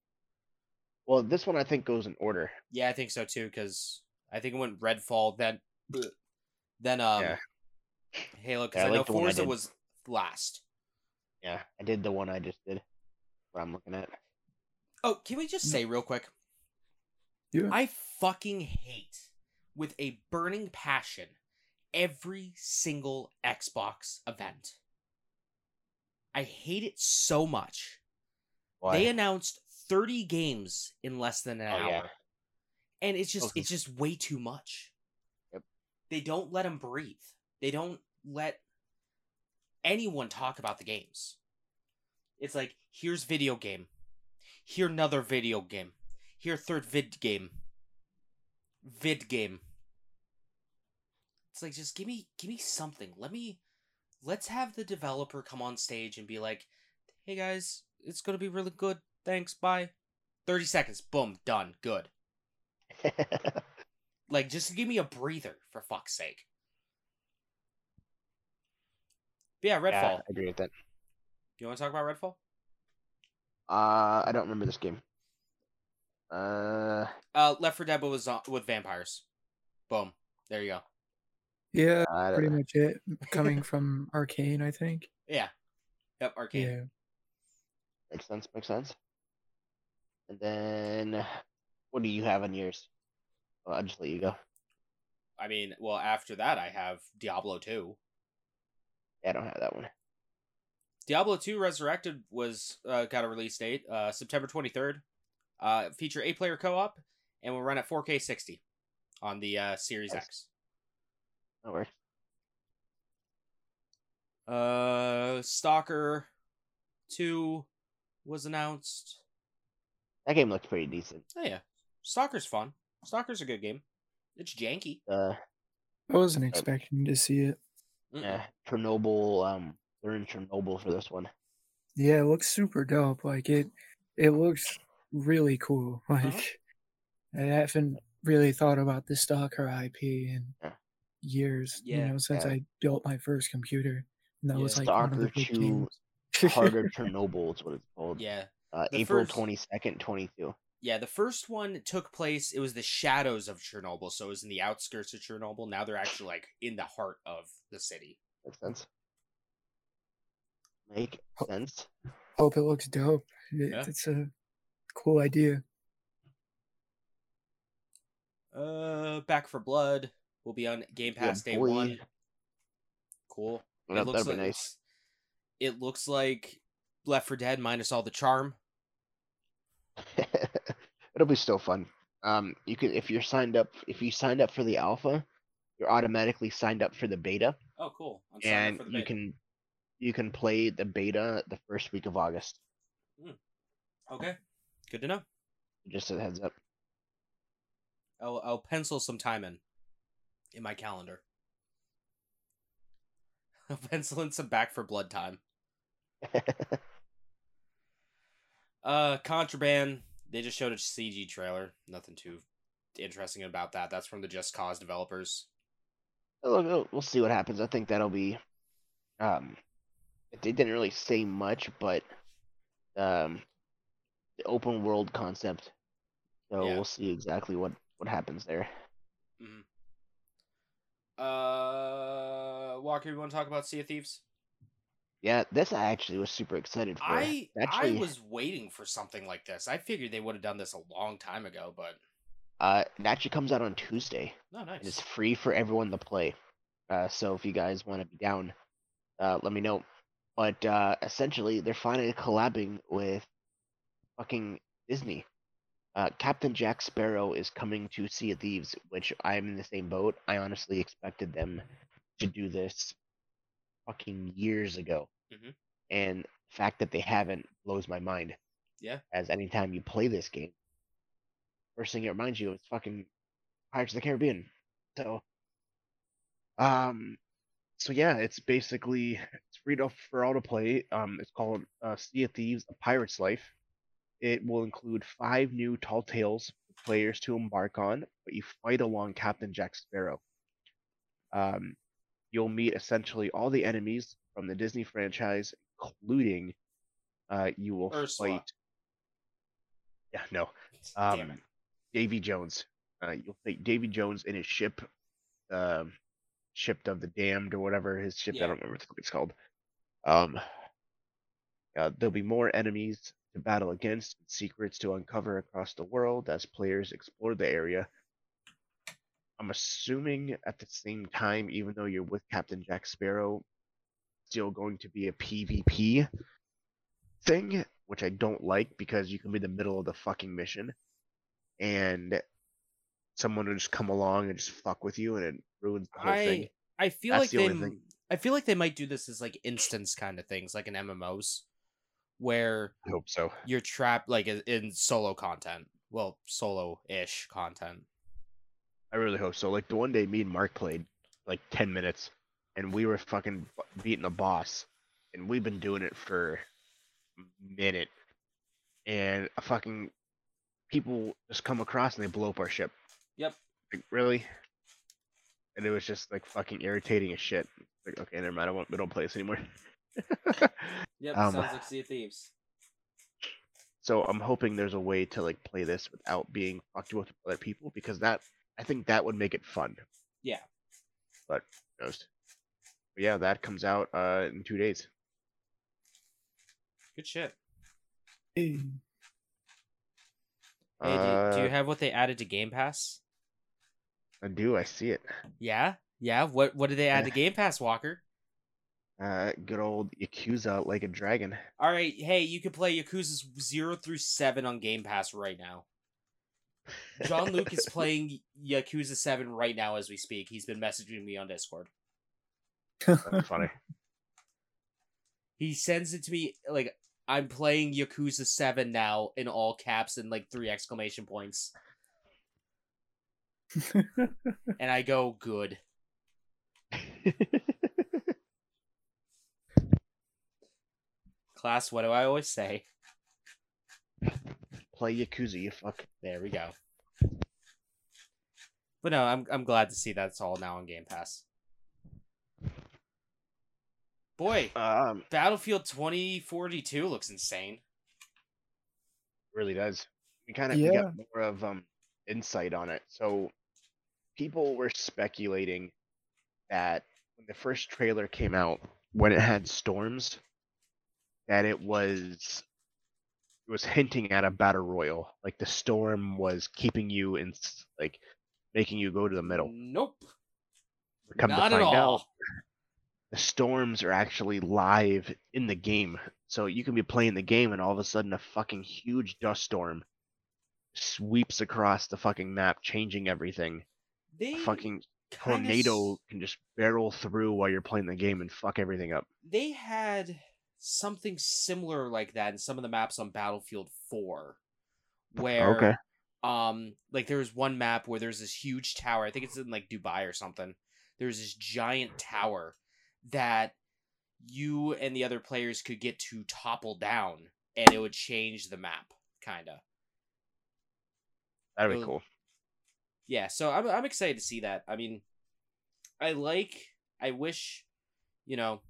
Well, this one I think goes in order. Yeah, I think so too. Because I think it went Redfall, then then um Yeah. Halo. Because Yeah, I I know like the one I Forza was last. Yeah, I did the one I just did. What I'm looking at. Oh, can we just say real quick? Yeah. I fucking hate with a burning passion every single Xbox event. I hate it so much. Why? They announced 30 games in less than an Oh, hour. yeah. And it's just Okay. it's just way too much. They don't let them breathe. They don't let anyone talk about the games. It's like here's video game. Here another video game. Here third vid game. Vid game. It's like just give me give me something. Let me let's have the developer come on stage and be like, "Hey guys, it's to be really good. Thanks. Bye." 30 seconds. Boom, done. Good. Like just give me a breather for fuck's sake. But yeah, Redfall. Yeah, I agree with that. You want to talk about Redfall? Uh, I don't remember this game. Uh, Uh, Left 4 Dead was with with vampires. Boom. There you go. Yeah, pretty know. much it. Coming from Arkane, I think. Yeah. Yep. Arkane. Yeah. Makes sense. Makes sense. And then, what do you have on yours? Well, I'll just let you go. I mean, well, after that, I have Diablo 2. Yeah, I don't have that one. Diablo 2 Resurrected was uh, got a release date, uh, September 23rd. Uh, feature eight player co op and will run at 4K 60. on the uh, Series Nice. X. That works. Uh, Stalker Two was announced. That game looks pretty decent. Oh yeah, Stalker's fun. Stalker's a good game. It's janky. Uh, I wasn't expecting to see it. Yeah, Chernobyl. Um, they're in Chernobyl for this one. Yeah, it looks super dope. Like it, it looks really cool. Like Uh-huh. I haven't really thought about the Stalker IP in Yeah. years. Yeah, you know, since yeah. I built my first computer, and that Yeah. was like one of the Stalker big 2 games. Heart of Chernobyl is what it's called. Yeah, Uh, April first- twenty second, twenty two. Yeah. The first one took place. It was the shadows of Chernobyl, so it was in the outskirts of Chernobyl. Now they're actually like in the heart of the city. Makes sense. Make sense. Hope it looks dope. It- Yeah. It's a cool idea. Uh, Back 4 Blood will be on Game Yeah, Pass day boy. one. Cool. Well, it that- looks that'd be like nice. it looks like Left 4 Dead minus all the charm. It'll be still fun. Um, you can if you're signed up if you signed up for the alpha, you're automatically signed up for the beta, Oh, cool. I'm and up you beta. can you can play the beta the first week of August. Okay, good to know. Just a heads up. I'll I'll pencil some time in in my calendar. I'll pencil in some Back 4 Blood time. Uh, Contraband. They just showed a CG trailer. Nothing too interesting about that. That's from the Just Cause developers. We'll, see what happens. I think that'll be. Um, they didn't really say much, but um, the open world concept. So Yeah. we'll see exactly what what happens there. Uh, Walker, you want to talk about Sea of Thieves? Yeah, this I actually was super excited for. I actually, I was waiting for something like this. I figured they would have done this a long time ago, but Uh, it actually comes out on Tuesday. no, and It's free for everyone to play. Uh, so if you guys want to be down, uh, let me know. But uh, essentially, they're finally collabing with fucking Disney. Uh, Captain Jack Sparrow is coming to Sea of Thieves, which I'm in the same boat. I honestly expected them to do this fucking years ago. Mhm. And the fact that they haven't blows my mind. Yeah. As anytime you play this game, first thing it reminds you is fucking Pirates of the Caribbean. So, um, so yeah, it's basically it's free to for all to play. Um, it's called uh, Sea of Thieves: A Pirate's Life. It will include five new tall tales for players to embark on, but you fight along Captain Jack Sparrow. Um, you'll meet essentially all the enemies from the Disney franchise, including uh, you will Ursula. fight. Yeah, no. Damn Um, it. Davy Jones. Uh, you'll take Davy Jones in his ship, um, ship of the damned or whatever his ship. Yeah. I don't remember what it's called. Um, uh, there'll be more enemies to battle against, secrets to uncover across the world as players explore the area. I'm assuming at the same time, even though you're with Captain Jack Sparrow, still going to be a PvP thing, which I don't like because you can be in the middle of the fucking mission and someone will just come along and just fuck with you and it ruins the whole thing. I I feel That's like the they. I feel like they might do this as like instance kind of things, like in MMOs, where I hope so. you're trapped like in- solo content. Well, solo ish content. I really hope so. Like the one day me and Mark played like 10 minutes and we were fucking beating a boss and we've been doing it for a minute and a fucking people just come across and they blow up our ship. Yep. Like really? And it was just like fucking irritating as shit. Like okay, never mind. I won't. We don't play this anymore. Yep, Um, sounds like Sea of Thieves. So I'm hoping there's a way to like play this without being fucked with other people because that I think that would make it fun. Yeah. But who knows? But yeah, that comes out uh in two days. Good shit. Hey, Hey, do, you, do you Uh, have what they added to Game Pass? I do. I see it. Yeah, yeah. What what did they add to Game Pass, Walker? Uh, good old Yakuza like a dragon. All right, hey, you can play Yakuza zero through seven on Game Pass right now. John Luke is playing Yakuza 7 right now as we speak. He's been messaging me on Discord. That's funny. He sends it to me like I'm playing Yakuza 7 now in all caps and like three exclamation points. And I go, good. Class, what do I always say? Play Yakuza, you fuck. There we go. But no, I'm I'm glad to see that's all now on Game Pass. Boy, Um, Battlefield 2042 looks insane. really does. We kind of Yeah. get more of um insight on it. So people were speculating that when the first trailer came out, when it had storms, that it was it was hinting at a battle royal. Like the storm was keeping you in like making you go to the middle. Nope. Come to Not at find all. out, the storms are actually live in the game. So you can be playing the game and all of a sudden a fucking huge dust storm sweeps across the fucking map, changing everything. They A fucking tornado s- can just barrel through while you're playing the game and fuck everything up. They had something similar like that in some of the maps on Battlefield 4 where Okay. um like there's one map where there's this huge tower. I think it's in like Dubai or something. There's this giant tower that you and the other players could get to topple down and it would change the map kind of. That'd be cool. yeah so I'm, I'm excited to see that i mean i like i wish you know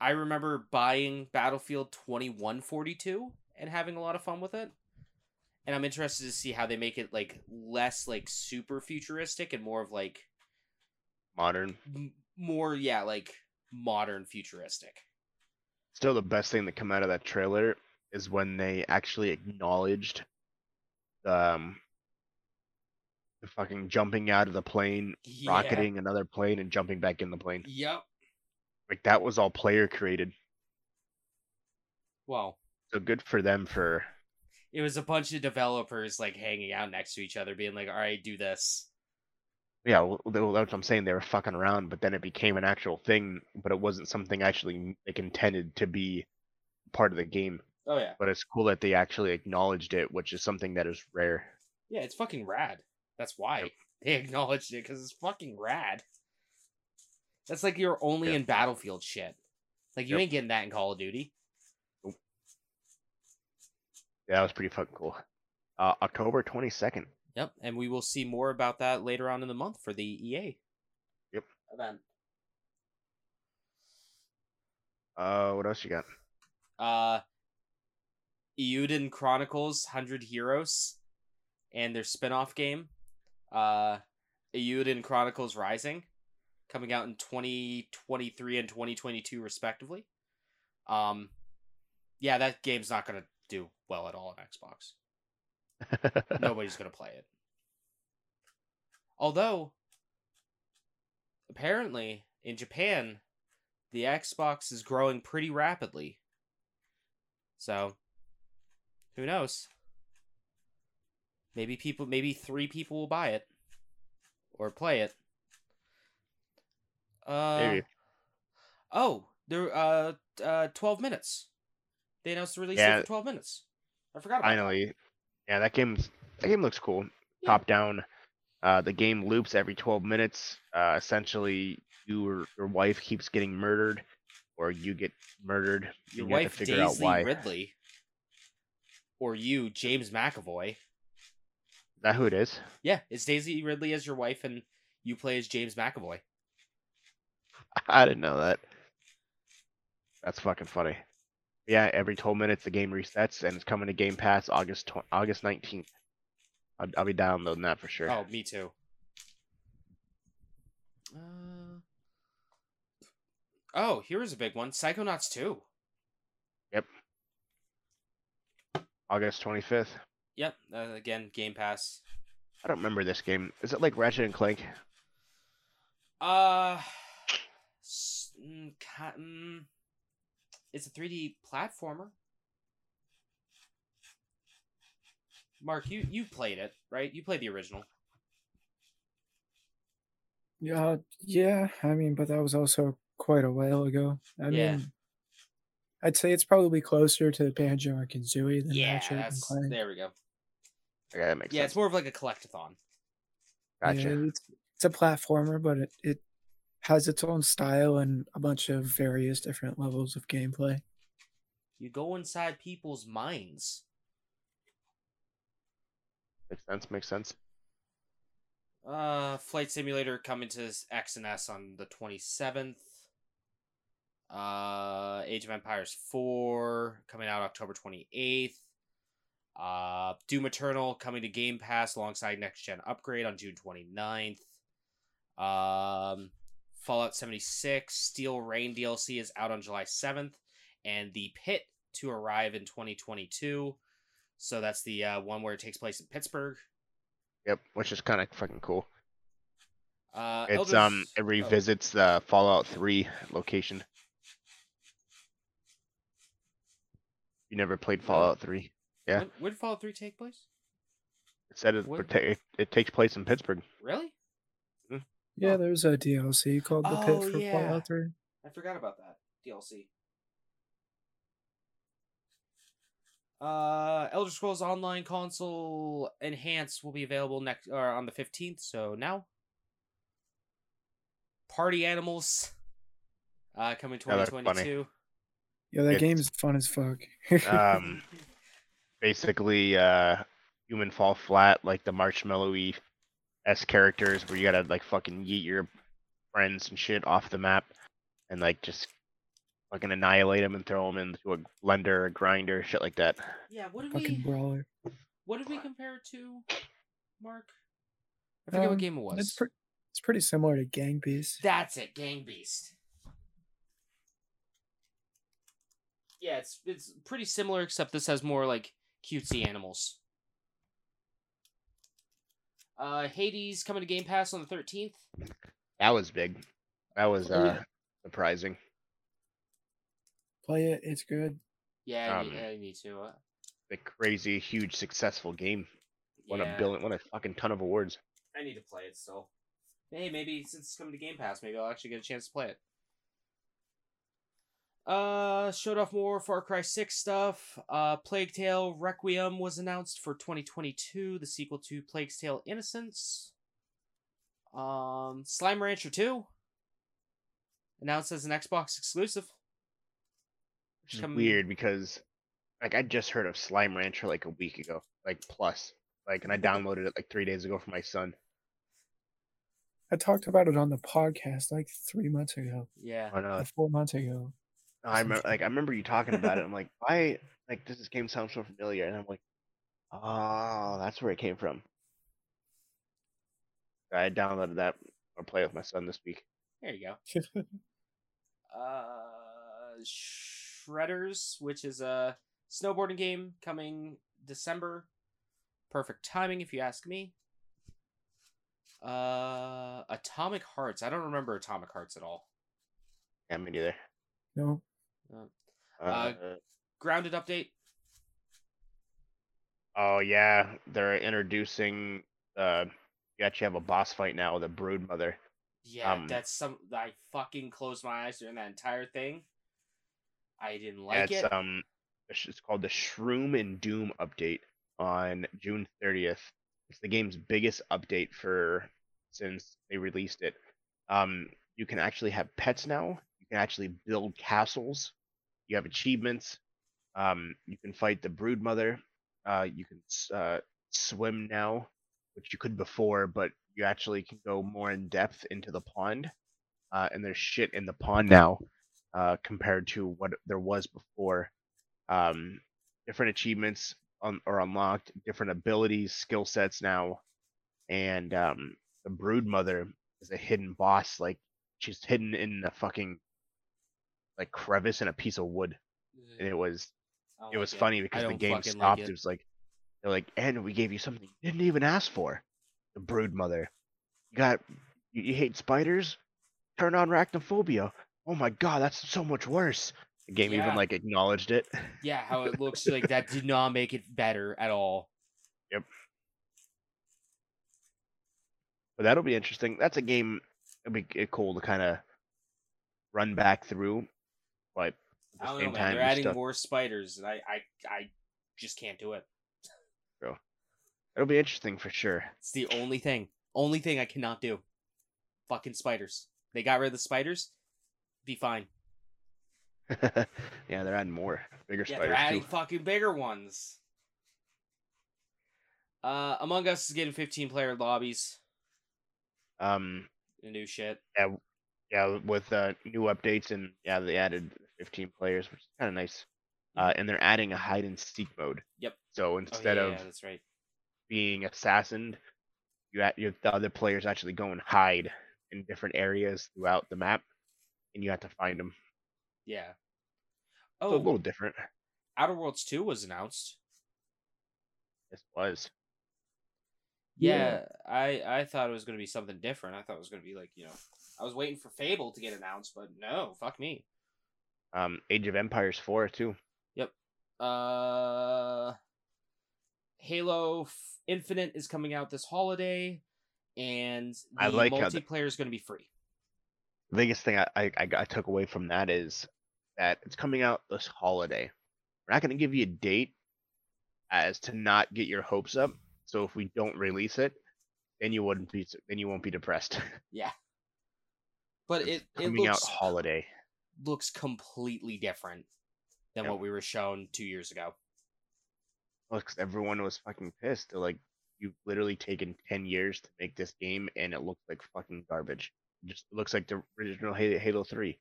i remember buying battlefield 2142 and having a lot of fun with it and i'm interested to see how they make it like less like super futuristic and more of like Modern. m- more yeah like modern futuristic Still the best thing that come out of that trailer is when they actually acknowledged um the fucking jumping out of the plane, Yeah. rocketing another plane and jumping back in the plane. yep Like that was all player created. well So good for them for it was a bunch of developers like hanging out next to each other being like all right do this yeah, well, that's what I'm saying. They were fucking around, but then it became an actual thing. But it wasn't something actually like intended to be part of the game. oh yeah But it's cool that they actually acknowledged it, which is something that is rare. Yeah, it's fucking rad. That's why they acknowledged it because it's fucking rad. That's like you're only Yeah. in Battlefield shit. Like you Yep. ain't getting that in Call of Duty. Yeah, that was pretty fucking cool. Uh, October 22nd. Yep, and we will see more about that later on in the month for the EA. Yep. Event. Uh, what else you got? Uh, Eiyuden Chronicles Hundred Heroes, and their spin-off game, uh, Eiyuden Chronicles Rising, coming out in twenty twenty three and twenty twenty two respectively. Um, yeah, that game's not gonna do well at all on Xbox. Nobody's gonna play it. Although, apparently in Japan, the Xbox is growing pretty rapidly. So, who knows? Maybe people, maybe three people will buy it or play it. Uh, Maybe. oh, there. Uh, uh, twelve minutes. They announced the release date Yeah. for twelve minutes. I forgot about that. Yeah, that game's that game looks cool. Yeah. Top down. Uh, the game loops every 12 minutes. Uh, essentially, you or your wife keeps getting murdered, or you get murdered. Your you have wife, to figure out Daisy why. Ridley, or you, James McAvoy. Is that who it is? Yeah, it's Daisy Ridley as your wife, and you play as James McAvoy. I didn't know that. That's fucking funny. Yeah, every 12 minutes the game resets, and it's coming to Game Pass August tw- August 19th. I'll, I'll be downloading that for sure. Oh, me too. Uh... Oh, here's a big one: Psychonauts two. Yep. August 25th. Yep, uh, again, Game Pass. I don't remember this game. Is it like Ratchet and Clank? Uh, mm, mm, it's a 3D platformer. Mark, you you played it, right? You played the original. Yeah, yeah. I mean, but that was also quite a while ago. I Yeah. mean, I'd say it's probably closer to Banjo and Kazooie than Yeah, Ratchet and that's, Clank. there we go. Yeah, that makes Yeah, sense. it's more of like a collectathon. Gotcha. Yeah, it's, it's a platformer, but it, it has its own style and a bunch of various different levels of gameplay. You go inside people's minds. Makes sense. Makes sense. Uh, Flight Simulator coming to X and S on the twenty seventh. Uh, Age of Empires four coming out October twenty eighth. Uh, Doom Eternal coming to Game Pass alongside Next Gen Upgrade on June 29th. Um, Fallout 76 Steel Rain DLC is out on July 7th, and The Pit to arrive in 2022. So that's the uh, one where it takes place in Pittsburgh. Yep, which is kind of fucking cool. Uh, It's Elders- um it oh, revisits the Fallout 3 location. You never played Fallout 3. yeah. When, when did Fallout 3 take place? It said it, it, it takes place in Pittsburgh. Really? Yeah, Huh. there's a DLC called The Oh, Pit for yeah. Fallout 3. I forgot about that DLC. Uh, Elder Scrolls Online console enhanced will be available next or on the fifteenth. So now, Party Animals, uh, coming Yeah, twenty that's twenty two. Yeah, that It's- game is fun as fuck. Um, basically, uh, human fall flat like the marshmallowy s characters where you gotta like fucking yeet your friends and shit off the map and like just fucking annihilate them and throw them into a blender, a grinder, shit like that. Yeah, what did Fucking we brawler. what did we compare it to, Mark? I forget what Um, game it was. It's, pre- it's pretty similar to Gang Beast. That's it, Gang Beast. Yeah, it's it's pretty similar, except this has more like cutesy animals. Uh, Hades coming to Game Pass on the thirteenth. That was big. That was Oh, yeah. uh surprising. Play it, it's good. Yeah, I, need, Um, I need to. Uh, The crazy, huge, successful game. Won yeah, a billion, won a fucking ton of awards. I need to play it still. Hey, maybe since it's coming to Game Pass, maybe I'll actually get a chance to play it. Uh, showed off more Far Cry 6 stuff. Uh, Plague Tale Requiem was announced for 2022, the sequel to Plague's Tale Innocence. Um, Slime Rancher 2 announced as an Xbox exclusive. Which is Come- weird because like I just heard of Slime Rancher like a week ago, like plus, like, and I downloaded it like three days ago for my son. I talked about it on the podcast like three months ago, Yeah. I know. four months ago. I remember, like, I remember you talking about it. I'm like, why? Like, does this game sound so familiar? And I'm like, oh, that's where it came from. I downloaded that or play with my son this week. There you go. uh, Shredders, which is a snowboarding game coming December. Perfect timing, if you ask me. Uh, Atomic Hearts. I don't remember Atomic Hearts at all. Yeah, me neither. no, Uh, Grounded update. oh yeah, they're introducing. Uh, you actually have a boss fight now, with a Brood Mother. Yeah, Um, that's some. I fucking closed my eyes during that entire thing. I didn't like it. um, it's it's called the Shroom and Doom update on June 30th. It's the game's biggest update for since they released it. Um, you can actually have pets now. You can actually build castles. You have achievements. Um, you can fight the Brood Mother. Uh, you can uh, swim now, which you could before, but you actually can go more in depth into the pond. Uh, and there's shit in the pond now uh, compared to what there was before. Um, different achievements are unlocked, different abilities, skill sets now, and um, the Brood Mother is a hidden boss. Like she's hidden in the fucking like crevice in a piece of wood, and it was it was like funny I because the don't game fucking stopped. like it was like they're like, and we gave you something you didn't even ask for. The Brood Mother. You got you, you hate spiders? Turn on arachnophobia. Oh my god, that's so much worse. The game Yeah. even like acknowledged it. Yeah, how it looks like that did not make it better at all. Yep. But that'll be interesting. That's a game it'd be g- cool to kind of run back through, but I don't know, man. They're adding still- more spiders, and I, I, I just can't do it. Bro, it'll be interesting for sure. It's the only thing, only thing I cannot do. Fucking spiders. They got rid of the spiders. Be fine. yeah, they're adding more bigger Yeah, spiders they're adding too. fucking bigger ones. Uh, Among Us is getting 15 player lobbies. Um, The new shit. Yeah, yeah, with uh, new updates and yeah, they added 15 players, which is kind of nice. Uh, and they're adding a hide and seek mode. Yep. So Oh, instead yeah, of yeah, that's right. being assassined, you at you the other players actually go and hide in different areas throughout the map, and you have to find them. Yeah. So a Oh, little different. Outer Worlds 2 was announced. This was. Yeah, I I thought it was going to be something different. I thought it was going to be like, you know, I was waiting for Fable to get announced, but no, fuck me. Um, Age of Empires 4 too. Yep. Uh Halo F- Infinite is coming out this holiday and the I like how the- multiplayer is going to be free. The biggest thing I, I I took away from that is that it's coming out this holiday. We're not going to give you a date as to not get your hopes up. So if we don't release it, then you wouldn't be then you won't be depressed. Yeah. But It's it it coming looks out holiday. Looks completely different than Yep. what we were shown 2 years ago. Looks everyone was fucking pissed. They're like, you've literally taken ten years to make this game, and it looks like fucking garbage. It just looks like the original Halo, Halo Three,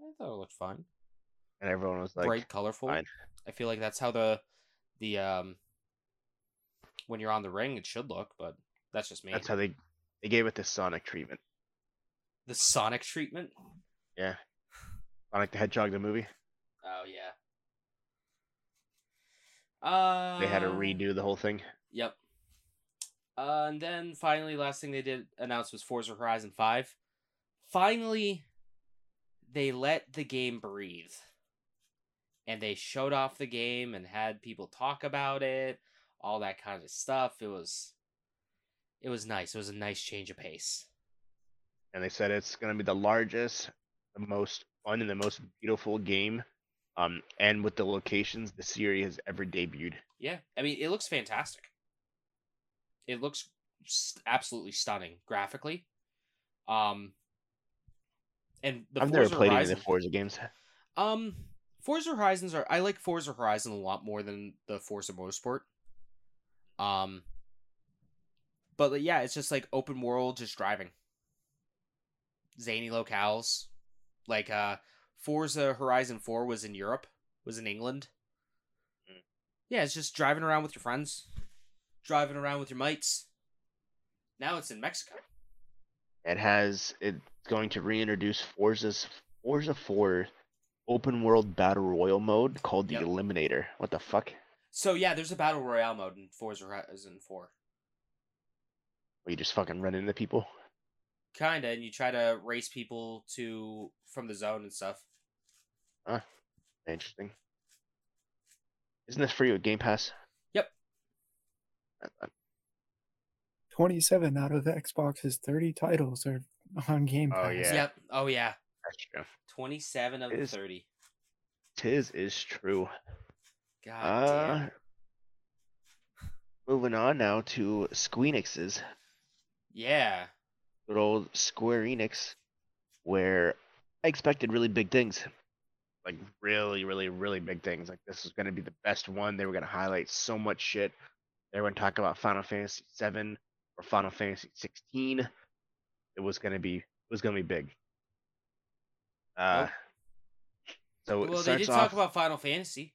I thought it looked fun. and everyone was like, bright, colorful. fine. I feel like that's how the the um when you're on the ring it should look, but that's just me. that's how they they gave it the Sonic treatment. the Sonic treatment. Yeah, Sonic the Hedgehog the movie. Oh yeah. Uh They had to redo the whole thing. Yep. Uh, and then finally, last thing they did announce was Forza Horizon Five. Finally, they let the game breathe, and they showed off the game and had people talk about it, all that kind of stuff. It was, it was nice. It was a nice change of pace. and they said it's going to be the largest, the most fun, and the most beautiful game. Um, and with the locations the series has ever debuted. Yeah, I mean, it looks fantastic. It looks absolutely stunning graphically. Um, and the I've Forza never played any of the Forza games. Um, Forza Horizons are I like Forza Horizon a lot more than the Forza Motorsport. Um, but yeah, it's just like open world, just driving. Zany locales, like uh, Forza Horizon Four was in Europe, was in England. Mm. Yeah, it's just driving around with your friends, driving around with your mates. Now it's in Mexico. It has it's going to reintroduce Forza's Forza 4 open world battle royal mode called the Yep. Eliminator. What the fuck? So yeah, there's a battle royale mode in Forza Horizon Four. Where you just fucking run into people? Kinda, and you try to race people to from the zone and stuff. Huh. Interesting. Isn't this free with Game Pass? Yep. 27 out of the Xbox's 30 titles are on Game Pass. Oh, yeah. Yep. Oh yeah. That's true. Twenty-seven of It the thirty. Tis is true. God Uh, damn. moving on now to Squeenix's Yeah. Good old Square Enix, where I expected really big things. Like really, really, really big things. Like this was gonna be the best one. They were gonna highlight so much shit. They were gonna talk about Final Fantasy VII or Final Fantasy 16. It was gonna be it was gonna be big. Uh, so Well, they did off, talk about Final Fantasy.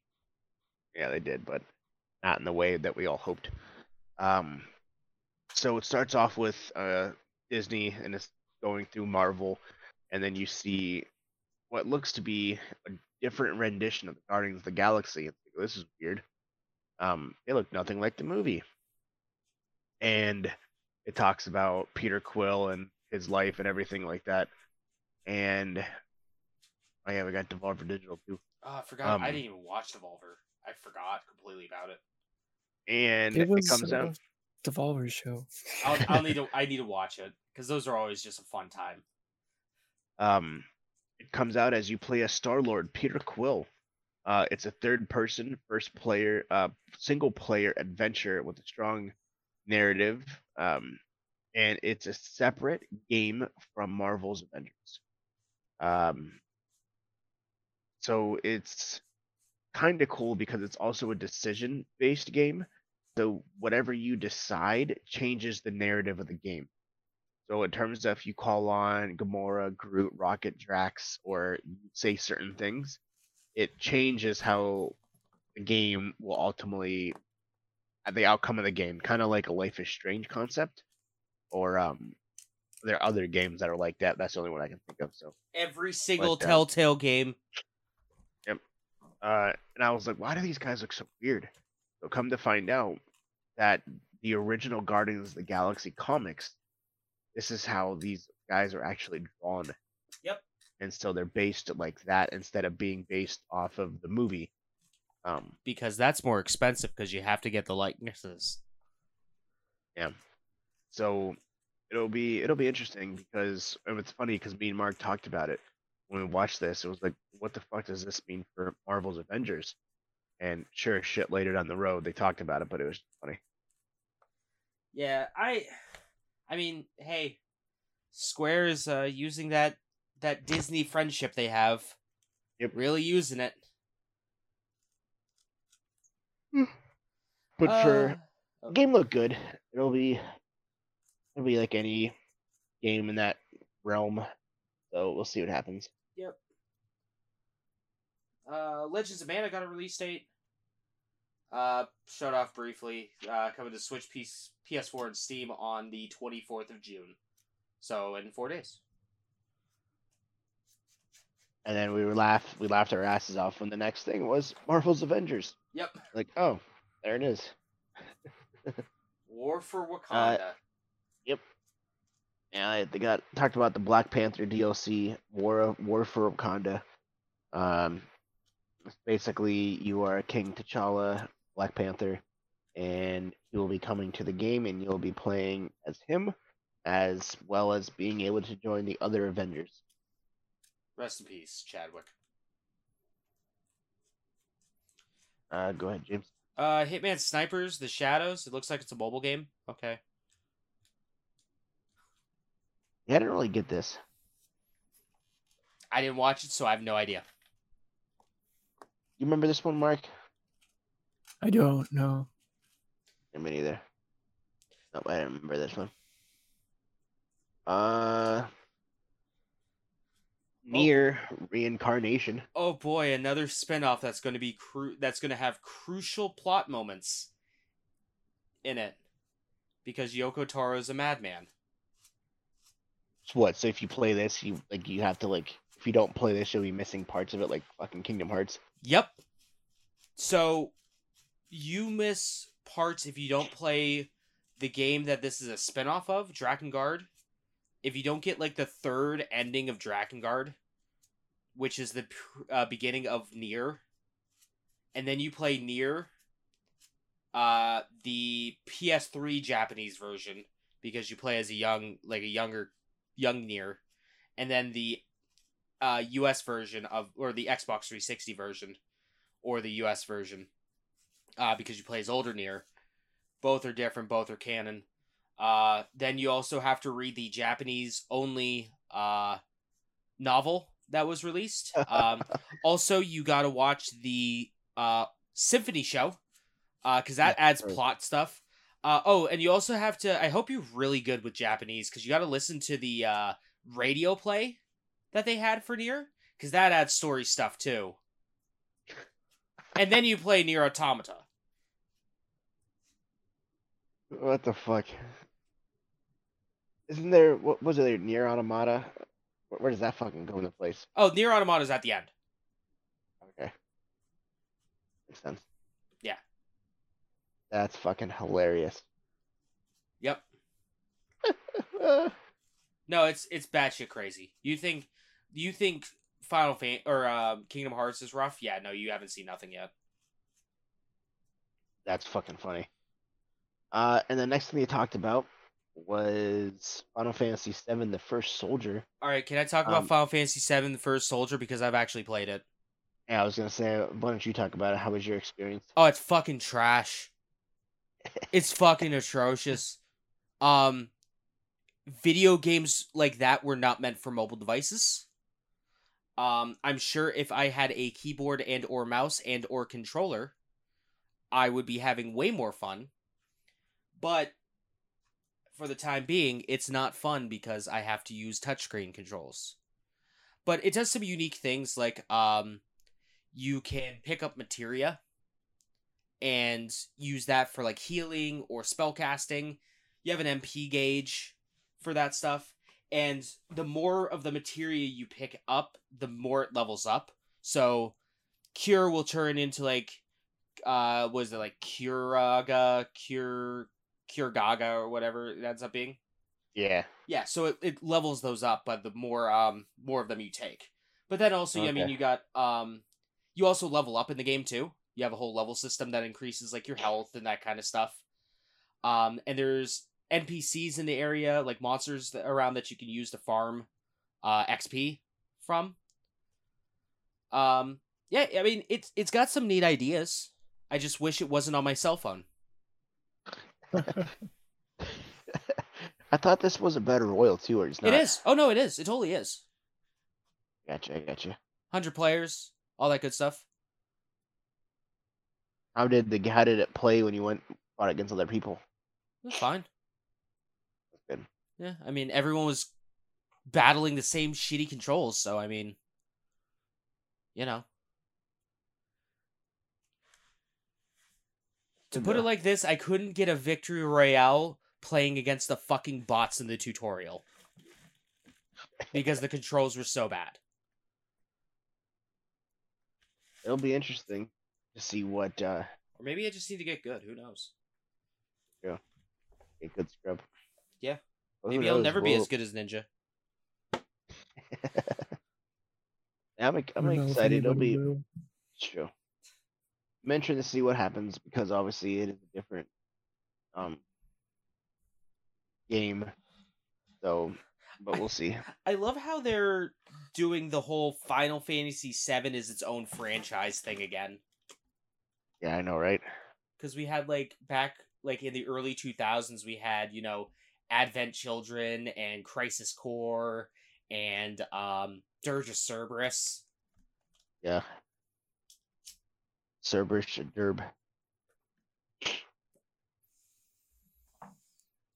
yeah, they did, but not in the way that we all hoped. Um, so it starts off with uh, Disney and it's going through Marvel, and then you see what looks to be a different rendition of the Guardians of the Galaxy. This is weird. Um, it looked nothing like the movie, and it talks about Peter Quill and his life and everything like that. And oh yeah, we got Devolver Digital too. Oh, I forgot. I Um, didn't even watch Devolver. I forgot completely about it. and It it, comes uh, out. Devolver's show. I'll, I'll need to I need to watch it because those are always just a fun time. Um, it comes out as you play a Star Lord, Peter Quill. Uh, it's a third-person, first-player, uh, single-player adventure with a strong narrative. Um, and it's a separate game from Marvel's Avengers. Um, so it's kind of cool because it's also a decision-based game. So whatever you decide changes the narrative of the game. So in terms of if you call on Gamora, Groot, Rocket, Drax, or say certain things, it changes how the game will ultimately uh, the outcome of the game, kind of like a Life is Strange concept, or um, there are other games that are like that. That's the only one I can think of. So, Every single But, uh, Telltale game. Yep. Uh, and I was like, why do these guys look so weird? So come to find out that the original Guardians of the Galaxy comics, this is how these guys are actually drawn. Yep. And so they're based like that instead of being based off of the movie. Um, because that's more expensive because you have to get the likenesses. Yeah. So it'll be it'll be interesting because it's funny because me and Mark talked about it when we watched this. It was like, what the fuck does this mean for Marvel's Avengers? And sure shit, later down the road they talked about it, but it was funny. Yeah, I I mean, hey, Square is uh, using that that Disney friendship they have. Yep. Really using it. But for Uh, The game looked good. It'll be it'll be like any game in that realm. So we'll see what happens. Yep. Uh, Legends of Mana got a release date. Uh, showed off briefly. Uh, coming to Switch, PS- PS4, and Steam on the 24th of June. So in four days. And then we were laugh we laughed our asses off when the next thing was Marvel's Avengers. Yep. Like, oh, there it is. War for Wakanda. Yep. Yeah, they got talked about the Black Panther DLC, War War for Wakanda. Um, basically you are King T'Challa, Black Panther, and he will be coming to the game, and you'll be playing as him, as well as being able to join the other Avengers. Rest in peace, Chadwick. Uh, go ahead, James. Uh, Hitman Snipers: The Shadows. It looks like it's a mobile game. Okay. Yeah, I didn't really get this. I didn't watch it, so I have no idea. You remember this one, Mark? I don't know. Me neither. Nope, I didn't remember this one. Uh, Nier Reincarnation. Oh boy, another spin-off that's going to be cru- that's going to have crucial plot moments in it because Yoko Taro is a madman. So what? So if you play this, you like you have to like if you don't play this, you'll be missing parts of it, like fucking Kingdom Hearts. Yep. So you miss parts if you don't play the game that this is a spin-off of, Drakengard. If you don't get like the third ending of Drakengard, which is the uh, beginning of Nier, and then you play Nier, uh, the PS3 Japanese version because you play as a young, like a younger, young Nier, and then the uh, US version of or the Xbox 360 version or the US version uh, because you play as older Nier. Both are different, both are canon. Uh, then you also have to read the Japanese only uh, novel that was released. Um, also, you got to watch the uh, Symphony show because that Yeah, adds plot stuff. Uh, oh, and you also have to. I hope you're really good with Japanese because you got to listen to the uh, radio play that they had for Nier because that adds story stuff too. And then you play Nier Automata. What the fuck? Isn't there what was it there Nier Automata? Where, where does that fucking go into place? Oh, Nier Automata is at the end. Okay, makes sense. Yeah. That's fucking hilarious. Yep. Uh, No, it's it's batshit crazy. You think you think Final Fan or um, Kingdom Hearts is rough? Yeah, no, you haven't seen nothing yet. That's fucking funny. Uh, and the next thing they talked about was Final Fantasy VII: The First Soldier. All right, can I talk about Um, Final Fantasy VII: The First Soldier because I've actually played it? Yeah, I was gonna say, why don't you talk about it? How was your experience? Oh, it's fucking trash. it's fucking atrocious. Um video games like that were not meant for mobile devices. Um I'm sure if I had a keyboard and or mouse and or controller, I would be having way more fun. But for the time being, it's not fun because I have to use touchscreen controls. But it does some unique things like um you can pick up materia and use that for like healing or spell casting. You have an MP gauge for that stuff. And the more of the materia you pick up, the more it levels up. So cure will turn into like uh was it like Curaga, Cure Gaga or whatever it ends up being. Yeah, Yeah, so it, it levels those up, but the more um more of them you take. But then also, I mean, you got um you also level up in the game too. You have a whole level system that increases like your health and that kind of stuff. Um and there's NPCs in the area, like monsters around that you can use to farm uh XP from. Um yeah, I mean, it's it's got some neat ideas. I just wish it wasn't on my cell phone. I thought this was a battle royale too, or it's not. It is. Oh no, it is. It totally is. Gotcha, I gotcha. 100 players, all that good stuff. How did the how did it play when you went fought against other people? That's fine. Good. Yeah, I mean, everyone was battling the same shitty controls, so I mean, you know. To Good put it like this, I couldn't get a victory royale playing against the fucking bots in the tutorial. Because the controls were so bad. It'll be interesting to see what uh Or maybe I just need to get good, who knows? Yeah, a good scrub. Yeah. Well, Maybe I'll knows? never be We'll- as good as Ninja. I'm, I'm I know excited. It'll be will. True. I'm to see what happens because obviously it is a different um game. So, but we'll see. I love how they're doing the whole Final Fantasy VII is its own franchise thing again. Yeah, I know, right? Because we had like back like in the early two thousands, we had you know Advent Children and Crisis Core and um Dirge of Cerberus. Yeah. Cerberus Derb.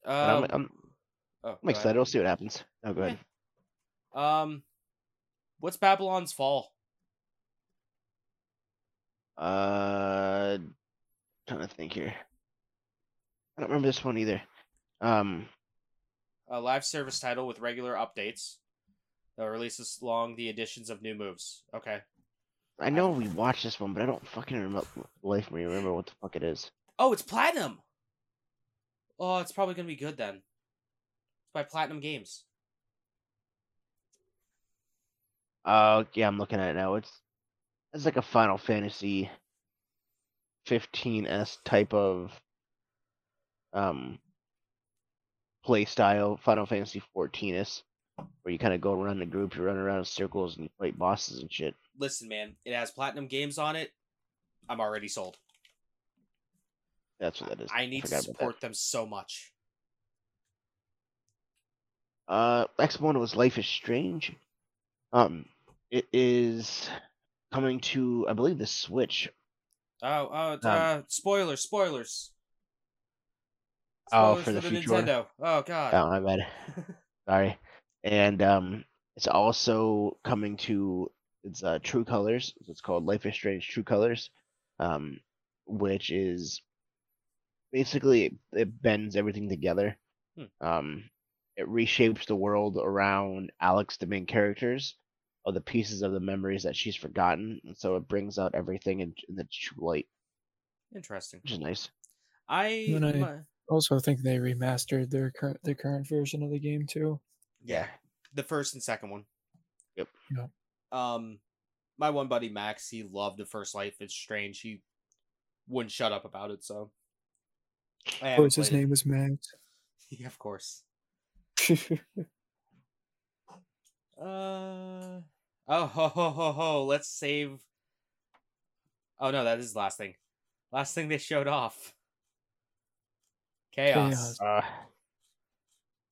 But I'm, Um, I'm, oh, I'm excited. Ahead. We'll see what happens. Oh, go ahead. Um, what's Babylon's Fall? Uh, trying to think here. I don't remember this one either. Um, A live service title with regular updates. That releases along the additions of new moves. Okay. I know we watched this one, but I don't fucking remember. Life me remember what the fuck it is. Oh, it's Platinum. Oh, it's probably gonna be good then. It's by Platinum Games. Uh, yeah, I'm looking at it now. It's it's like a Final Fantasy 15s type of um play style. Final Fantasy 14s, where you kind of go around the group, you run around in circles, and you fight bosses and shit. Listen, man, it has Platinum Games on it. I'm already sold. That's what that is. I need to about that. support them so much. Uh, next one was Life is Strange. Um, it is coming to, I believe, the Switch. Oh, oh, Um, uh, spoilers, spoilers. Oh, Spoilers for the the future? Nintendo. Oh God. Oh, my bad. Sorry. And um, it's also coming to it's uh, True Colors. It's called Life is Strange True Colors, um, which is basically it, it bends everything together. Hmm. Um, it reshapes the world around Alex, the main characters, of the pieces of the memories that she's forgotten, and so it brings out everything in, in the true light, Interesting. which is nice. I, When I- Also, think they remastered their current the current version of the game too. yeah, the first and second one. Yep. Yeah. Um, my one buddy Max, he loved the first Life It's Strange. He wouldn't shut up about it. So, I Of course, his played it. name was Max. yeah, of course. Uh oh ho ho ho ho. Let's save. Oh no, that is the last thing. Last thing they showed off. Chaos. Chaos. Uh,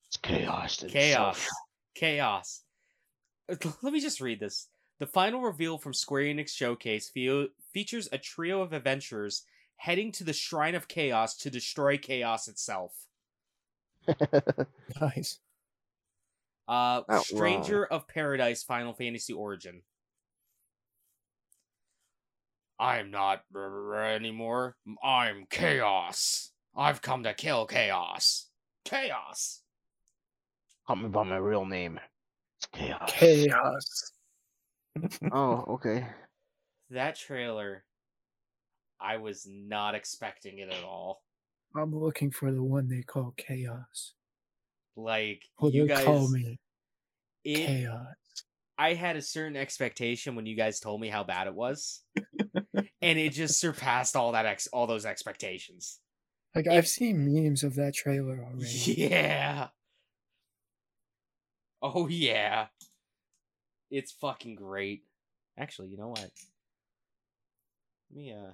it's chaos. Chaos. itself. Chaos. Uh, Let me just read this. The final reveal from Square Enix Showcase fe- features a trio of adventurers heading to the Shrine of Chaos to destroy chaos itself. nice. Uh, Not Stranger of Paradise Final Fantasy Origin. I'm not r- r- anymore. I'm Chaos. I've come to kill Chaos. Chaos. Call me by my real name. It's chaos. Chaos. Oh, okay. That trailer, I was not expecting it at all. I'm looking for the one they call Chaos. Like Well, you guys, call me it, Chaos. I had a certain expectation when you guys told me how bad it was, and it just surpassed all that ex all those expectations. Like I've seen memes of that trailer already. Yeah. Oh yeah. It's fucking great. Actually, you know what? Let me uh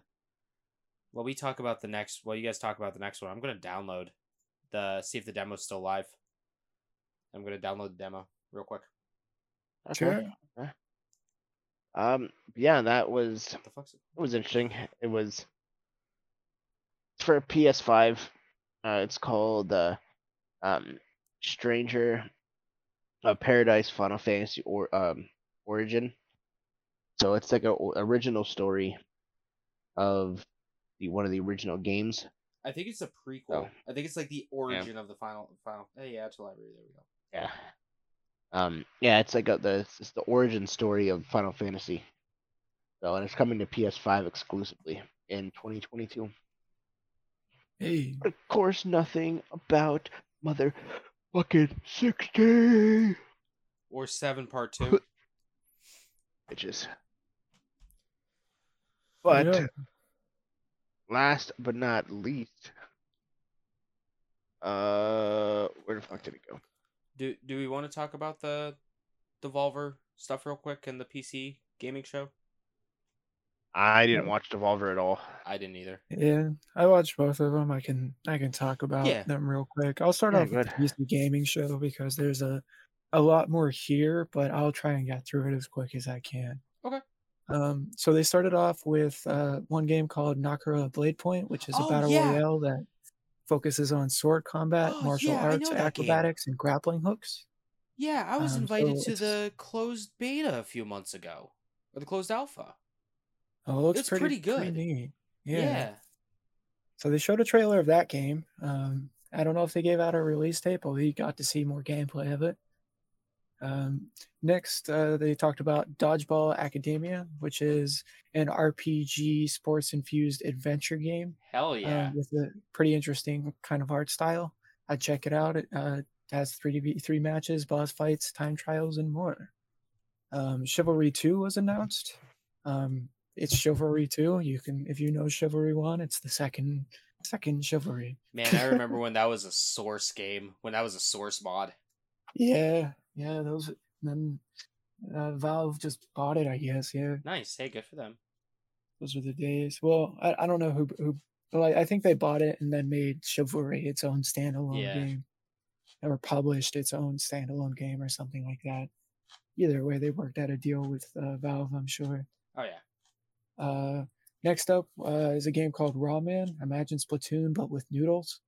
while we talk about the next while you guys talk about the next one, I'm gonna download the see if the demo's still live. I'm gonna download the demo real quick. Sure. Um. Yeah, that was What the fuck's it? it was interesting. It was it's for PS5. Uh, it's called uh, um, Stranger of Paradise Final Fantasy or um Origin. So it's like a o- original story of the one of the original games. I think it's a prequel. Oh. I think it's like the origin of the final final. Hey, yeah, it's a library. There we go. Yeah. Um. Yeah, it's like a, the it's the origin story of Final Fantasy. So and it's coming to PS5 exclusively in 2022. Hey, Of course, nothing about motherfucking 60 Or seven part two. bitches. But yeah. last but not least, uh, where the fuck did it go? Do do we want to talk about the Devolver stuff real quick and the PC gaming show? I didn't watch Devolver at all. I didn't either. yeah, I watched both of them. I can I can talk about Yeah. them real quick. I'll start Yeah, off with the. PC gaming show because there's a a lot more here, but I'll try and get through it as quick as I can. Okay. Um, so they started off with uh, one game called Naraka Blade Point, which is a Oh, battle yeah. royale that focuses on sword combat, Oh, martial yeah, arts, know that game. acrobatics, and grappling hooks. Yeah, I was Um, invited so to it's- the closed beta a few months ago, or the closed alpha. Oh, it looks It's pretty, pretty good. neat. Yeah. Yeah. So they showed a trailer of that game. Um, I don't know if they gave out a release date, but we got to see more gameplay of it. Um, next, uh, they talked about Dodgeball Academia, which is an RPG sports infused adventure game Hell uh, yeah. with a pretty interesting kind of art style. I'd check it out. It uh, has 3v3 matches, boss fights, time trials, and more. Um, Chivalry 2 was announced. Um, it's Chivalry 2. You can, if you know Chivalry 1, it's the second second Chivalry. Man, I remember when that was a source game, when that was a source mod. Yeah, yeah, those. Then uh, Valve just bought it, I guess. Yeah, Nice. Hey, good for them. those were the days. Well, I, I don't know who who, but I, I think they bought it and then made Chivalry its own standalone Yeah. game, or published its own standalone game or something like that. Either way, they worked out a deal with uh, Valve, I'm sure. Oh yeah. Uh, next up uh, is a game called Rawmen. Imagine Splatoon, but with noodles.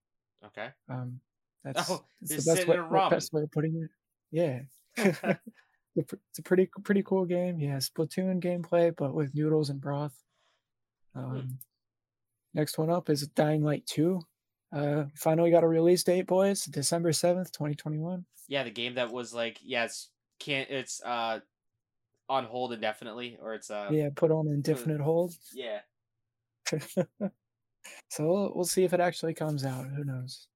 Okay. Um, that's, Oh, that's the best way, best way of putting it. Yeah. It's a pr- it's a pretty pretty cool game. Yeah, Splatoon gameplay, but with noodles and broth. Um, next one up is Dying Light Two. Uh, finally got a release date, boys. December seventh, twenty twenty one. Yeah, the game that was like, yeah, it's can't it's uh on hold indefinitely, or it's uh Yeah, put on indefinite hold. yeah. so we'll, we'll see if it actually comes out. Who knows?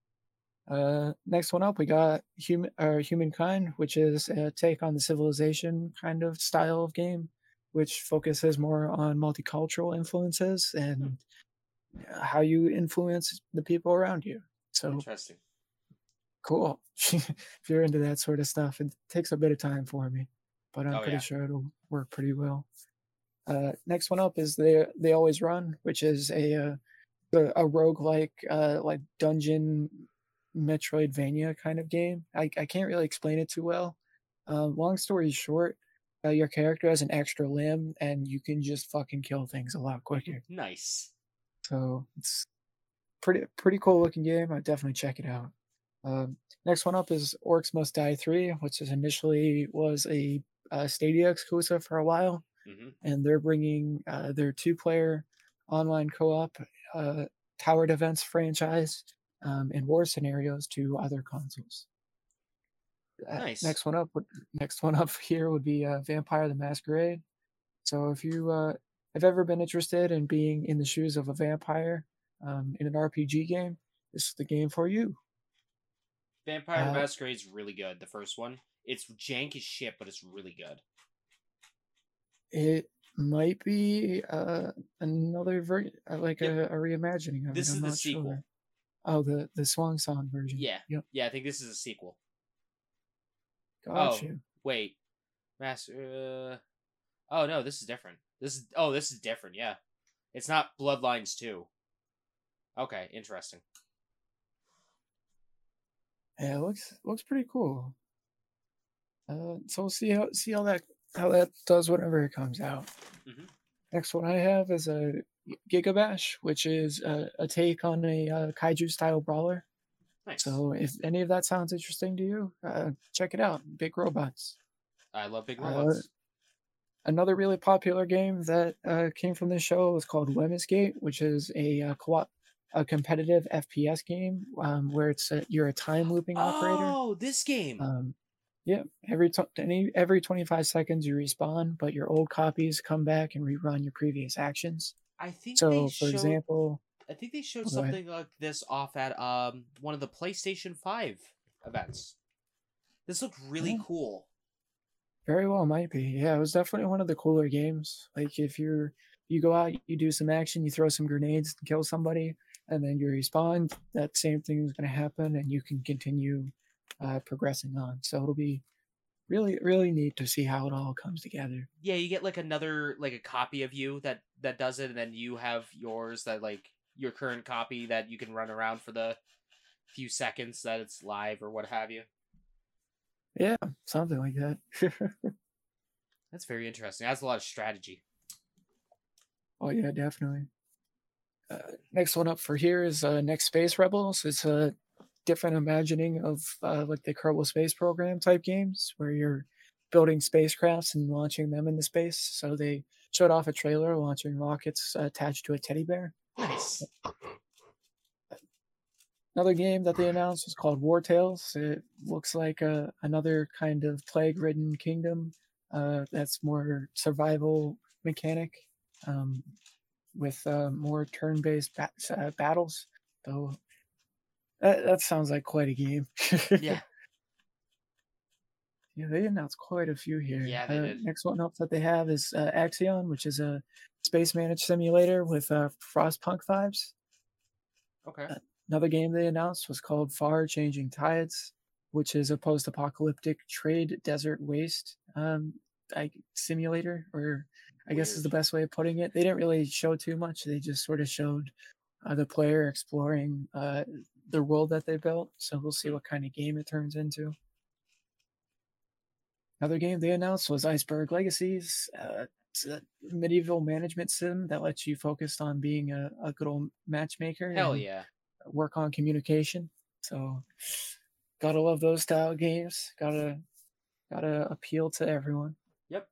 Uh, next one up, we got human or humankind, which is a take on the civilization kind of style of game, which focuses more on multicultural influences and how you influence the people around you. So Interesting. cool. if you're into that sort of stuff, it takes a bit of time for me, but I'm Oh, pretty yeah. sure it'll work pretty well. Uh, next one up is they they always run, which is a uh, a, roguelike uh, like dungeon Metroidvania kind of game. I, I can't really explain it too well. Uh, long story short, uh, your character has an extra limb and you can just fucking kill things a lot quicker. Nice. So it's pretty pretty cool looking game. I definitely check it out. Um, next one up is Orcs Must Die 3, which is initially was a, uh Stadia exclusive for a while, hmm and they're bringing uh, their two-player online co-op uh, Tower Defense franchise um, and war scenarios to other consoles. Uh, Nice. Next one up, next one up here would be uh, Vampire the Masquerade. So if you uh, have ever been interested in being in the shoes of a vampire um, in an RPG game, this is the game for you. Vampire Uh, the Masquerade's really good. The first one. It's jank as shit, but it's really good. It might be uh, another ver- uh, like a, a reimagining of This it. is the sequel. Sure. Oh, the the Swan Song version. Yeah. Yep. Yeah, I think this is a sequel. Got Oh. you. Wait. Master. Uh... Oh no, this is different. This is oh, this is different. Yeah, it's not Bloodlines two. Okay, interesting. Yeah, it looks looks pretty cool. Uh, so we'll see how see how that how that does whenever it comes out. Mhm. Next one I have is a Gigabash, which is a, a take on a uh, kaiju style brawler. Nice. So if any of that sounds interesting to you, uh, check it out. Big robots. I love big uh, robots. Another really popular game that uh, came from this show was called Lemnis Gate, which is a uh, co-op, a competitive FPS game um, where it's a, you're a time looping operator. oh, this game. Um, yeah, every t- any every 25 seconds you respawn, but your old copies come back and rerun your previous actions. I think So, they for showed. example, I think they showed Oh, go ahead. something like this off at um one of the PlayStation Five events. This looked really Oh. cool. very well might be. Yeah, it was definitely one of the cooler games. Like if you're you go out, you do some action, you throw some grenades and kill somebody, and then you respawn. That same thing is going to happen, and you can continue uh, progressing on. So it'll be really really neat to see how it all comes together. Yeah, you get like another like a copy of you that that does it, and then you have yours that like your current copy that you can run around for the few seconds that it's live or what have you. Yeah, something like that. That's very interesting. That's a lot of strategy. Oh yeah, definitely. Uh, next one up for here is uh, Next Space Rebels. It's a different imagining of uh, like the Kerbal Space Program type games where you're building spacecrafts and launching them into space. So they showed off a trailer launching rockets attached to a teddy bear. Nice. Another game that they announced was called War Tales. It looks like uh, another kind of plague-ridden kingdom uh, that's more survival mechanic um, with uh, more turn-based ba- uh, battles. Though that, that sounds like quite a game. Yeah. yeah, they announced quite a few here. Yeah, they Uh, did. Next one up that they have is uh, Ixion, which is a space managed simulator with uh, Frostpunk vibes. Okay. Another game they announced was called Far Changing Tides, which is a post apocalyptic trade desert waste um, I, simulator, or I guess is the best way of putting it. They didn't really show too much. They just sort of showed uh, the player exploring uh, the world that they built. So we'll see what kind of game it turns into. Another game they announced was Iceberg Legacies. Uh, it's a medieval management sim that lets you focus on being a, a good old matchmaker. Hell yeah. work on communication. So gotta love those style games. Gotta gotta appeal to everyone. Yep.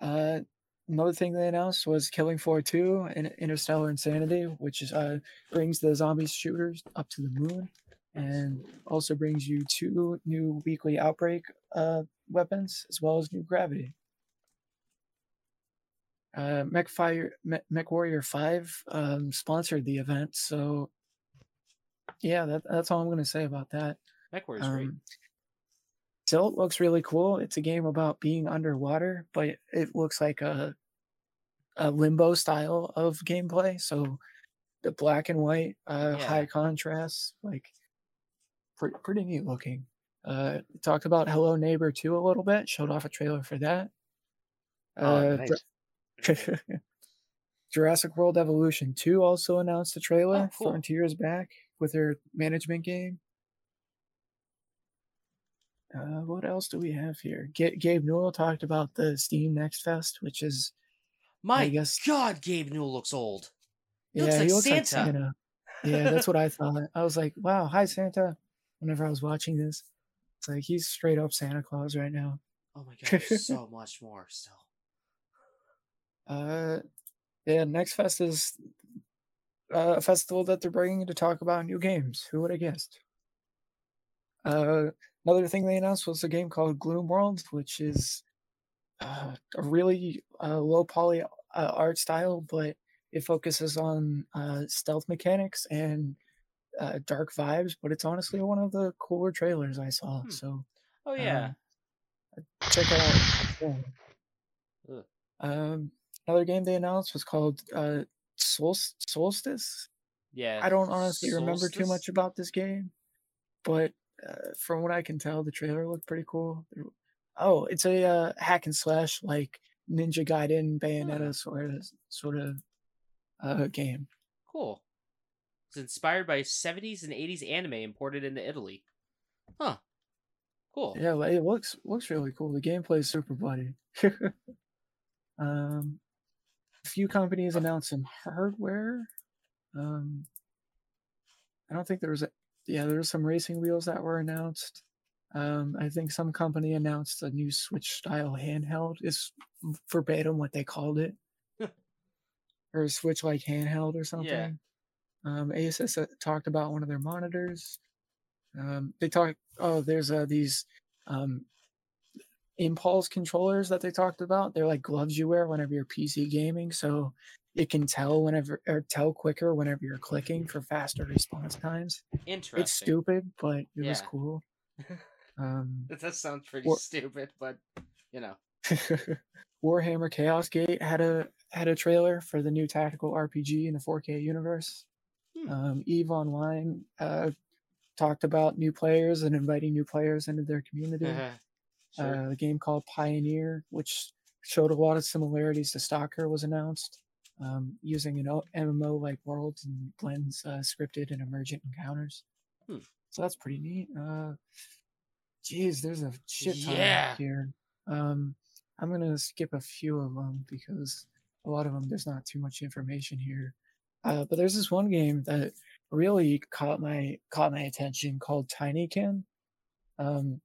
Uh, another thing they announced was Killing Floor 2 and Interstellar Insanity, which is uh brings the zombie shooters up to the moon and also brings you two new weekly outbreak uh weapons as well as new gravity. Uh, Mech Fire, Me- Mech Warrior Five um, sponsored the event, so yeah, that, that's all I'm going to say about that. MechWarrior's great. Silt looks really cool. It's a game about being underwater, but it looks like a a limbo style of gameplay. So the black and white, uh, Yeah. high contrast, like pretty pretty neat looking. Uh, talked about Hello Neighbor 2 a little bit. Showed off a trailer for that. Oh, Uh, nice. Jura- Jurassic World Evolution 2 also announced a trailer Oh, cool. Frontiers back with their management game. Uh, what else do we have here? Ga- Gabe Newell talked about the Steam Next Fest, which is My guess- God, Gabe Newell looks old. He yeah, looks like he looks like Santa. Santa. Yeah, that's what I thought. I was like, wow, hi Santa. Whenever I was watching this, it's like he's straight up Santa Claus right now. Oh my God, so much more still. Uh, yeah, Next Fest is uh, a festival that they're bringing to talk about new games. Who would have guessed? Uh, another thing they announced was a game called Gloomwood, which is uh, a really uh, low poly uh, art style, but it focuses on uh, stealth mechanics and uh, dark vibes. But it's honestly one of the cooler trailers I saw. Hmm. So Oh yeah. check it out. Um, another game they announced was called uh, Sol- Soulstice. yeah. I don't honestly remember too much about this game, but uh, from what I can tell, the trailer looked pretty cool. Oh, it's a uh, hack and slash like Ninja Gaiden, Bayonetta sort of sort of uh, game. Cool. It's inspired by 70s and 80s anime imported into Italy. Huh. Cool. Yeah, it looks looks really cool. The gameplay is super bloody. um, a few companies announced some hardware. Um, I don't think there was a yeah there was some racing wheels that were announced. Um, I think some company announced a new Switch style handheld. Is verbatim what they called it, or Switch like handheld or something. Um, Asus uh, talked about one of their monitors. Um, they talked. Oh, there's uh, these um, impulse controllers that they talked about. They're like gloves you wear whenever you're PC gaming, so it can tell whenever or tell quicker whenever you're clicking for faster response times. Interesting. It's stupid, but it was cool. Um, That does sound pretty Or- stupid, but you know. Warhammer Chaos Gate had a had a trailer for the new tactical RPG in the 4K universe. Hmm. Um, Eve Online uh, talked about new players and inviting new players into their community. sure. Uh, a game called Pioneer, which showed a lot of similarities to Stalker, was announced. Um, using an O- MMO like worlds and blends uh, scripted and emergent encounters. Hmm. So that's pretty neat. Uh, geez, there's a shit ton Yeah. here. Um, I'm gonna skip a few of them because a lot of them there's not too much information here. Uh, but there's this one game that really caught my caught my attention called Tinykin. Um,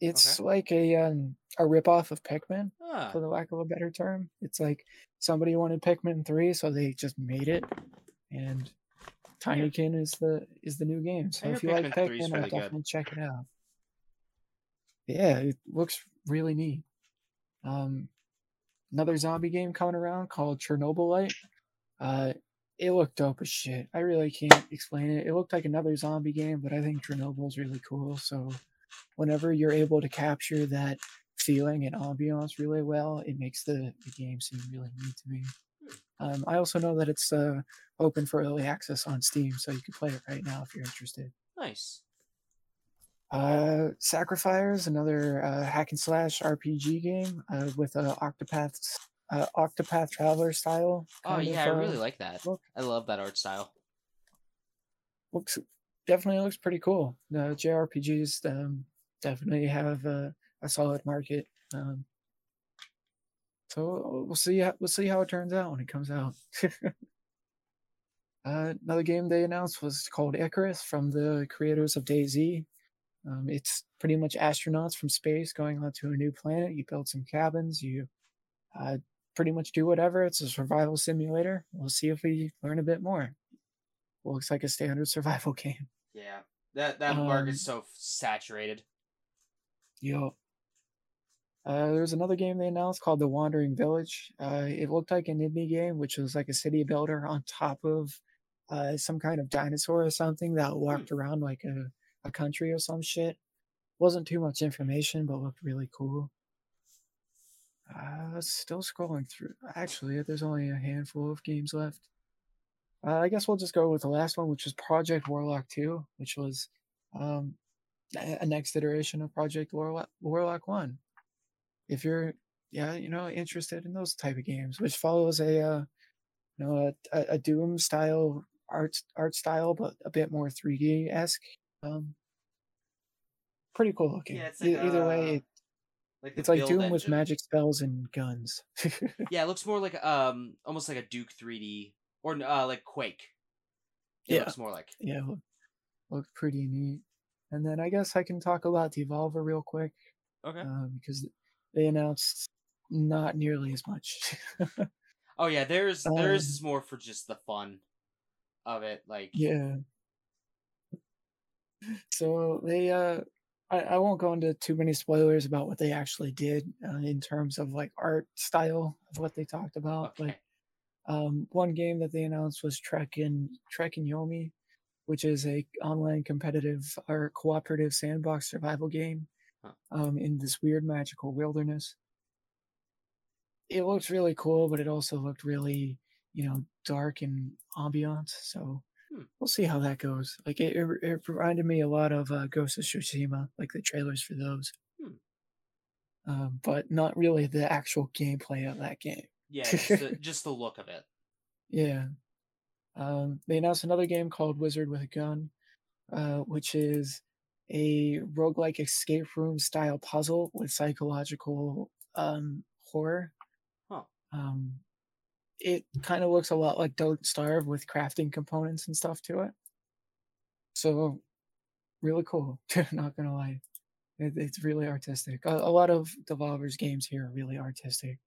it's like a um, a ripoff of Pikmin, ah, for the lack of a better term. It's like somebody wanted Pikmin three, so they just made it, and Tinykin is the is the new game. So if you like Pikmin 3 is Pikmin, really I'll good. definitely check it out. Yeah, it looks really neat. Um, another zombie game coming around called Chernobylite. Uh, it looked dope as shit. I really can't explain it. It looked like another zombie game, but I think Chernobyl's really cool. So, whenever you're able to capture that feeling and ambiance really well, it makes the, the game seem really neat to me. Um, I also know that it's uh, open for early access on Steam, so you can play it right now if you're interested. nice. Uh, Sacrifire, another uh, hack and slash RPG game uh, with a Octopath uh, Octopath Traveler style. Oh yeah, of, I really uh, like that. look. I love that art style. looks definitely looks pretty cool. The JRPGs um, definitely have a, a solid market. Um, so we'll see. How, we'll see how it turns out when it comes out. uh, another game they announced was called Icarus from the creators of DayZ. Um, it's pretty much astronauts from space going onto a new planet. You build some cabins. You uh, pretty much do whatever. It's a survival simulator. We'll see if we learn a bit more. Looks like a standard survival game. Yeah, that that Um, market's so saturated. Yo. Uh, there was another game they announced called The Wandering Village. Uh, it looked like an indie game, which was like a city builder on top of uh, some kind of dinosaur or something that walked around like a, a country or some shit. Wasn't too much information, but looked really cool. Uh, still scrolling through. Actually, there's only a handful of games left. Uh, I guess we'll just go with the last one, which was Project Warlock 2, which was um, a next iteration of Project Warlock, Warlock 1. If you're, yeah, you know, interested in those type of games, which follows a, uh, you know, a, a, Doom style art art style, but a bit more 3D esque. Um, pretty cool looking. Yeah, it's E- like, Either uh, way, Like it's like Doom with magic spells and guns. Yeah, it looks more like um almost like a Duke 3D or uh like Quake. It Yeah. looks more like. yeah, look, pretty neat. And then I guess I can talk about Devolver real quick Okay. uh, because they announced not nearly as much. Oh yeah, there's theirs Um, is more for just the fun of it. Like yeah. So they, uh, I, I won't go into too many spoilers about what they actually did uh, in terms of like art style of what they talked about. okay. But um, one game that they announced was Trek and Trek and Yomi, which is a online competitive or cooperative sandbox survival game Huh. um, in this weird magical wilderness. It looks really cool, but it also looked really, you know, dark and ambient. So Hmm. we'll see how that goes. Like it, it, it reminded me a lot of uh, Ghost of Tsushima, like the trailers for those. Hmm. Um, but not really the actual gameplay of that game. Yeah, just the, just the look of it. Yeah. Um, they announced another game called Wizard with a Gun, uh, which is a roguelike escape room style puzzle with psychological um, horror. Huh. Um, it kind of looks a lot like Don't Starve with crafting components and stuff to it. So, really cool. Not gonna lie, it, it's really artistic. A, a lot of Devolver's games here are really artistic.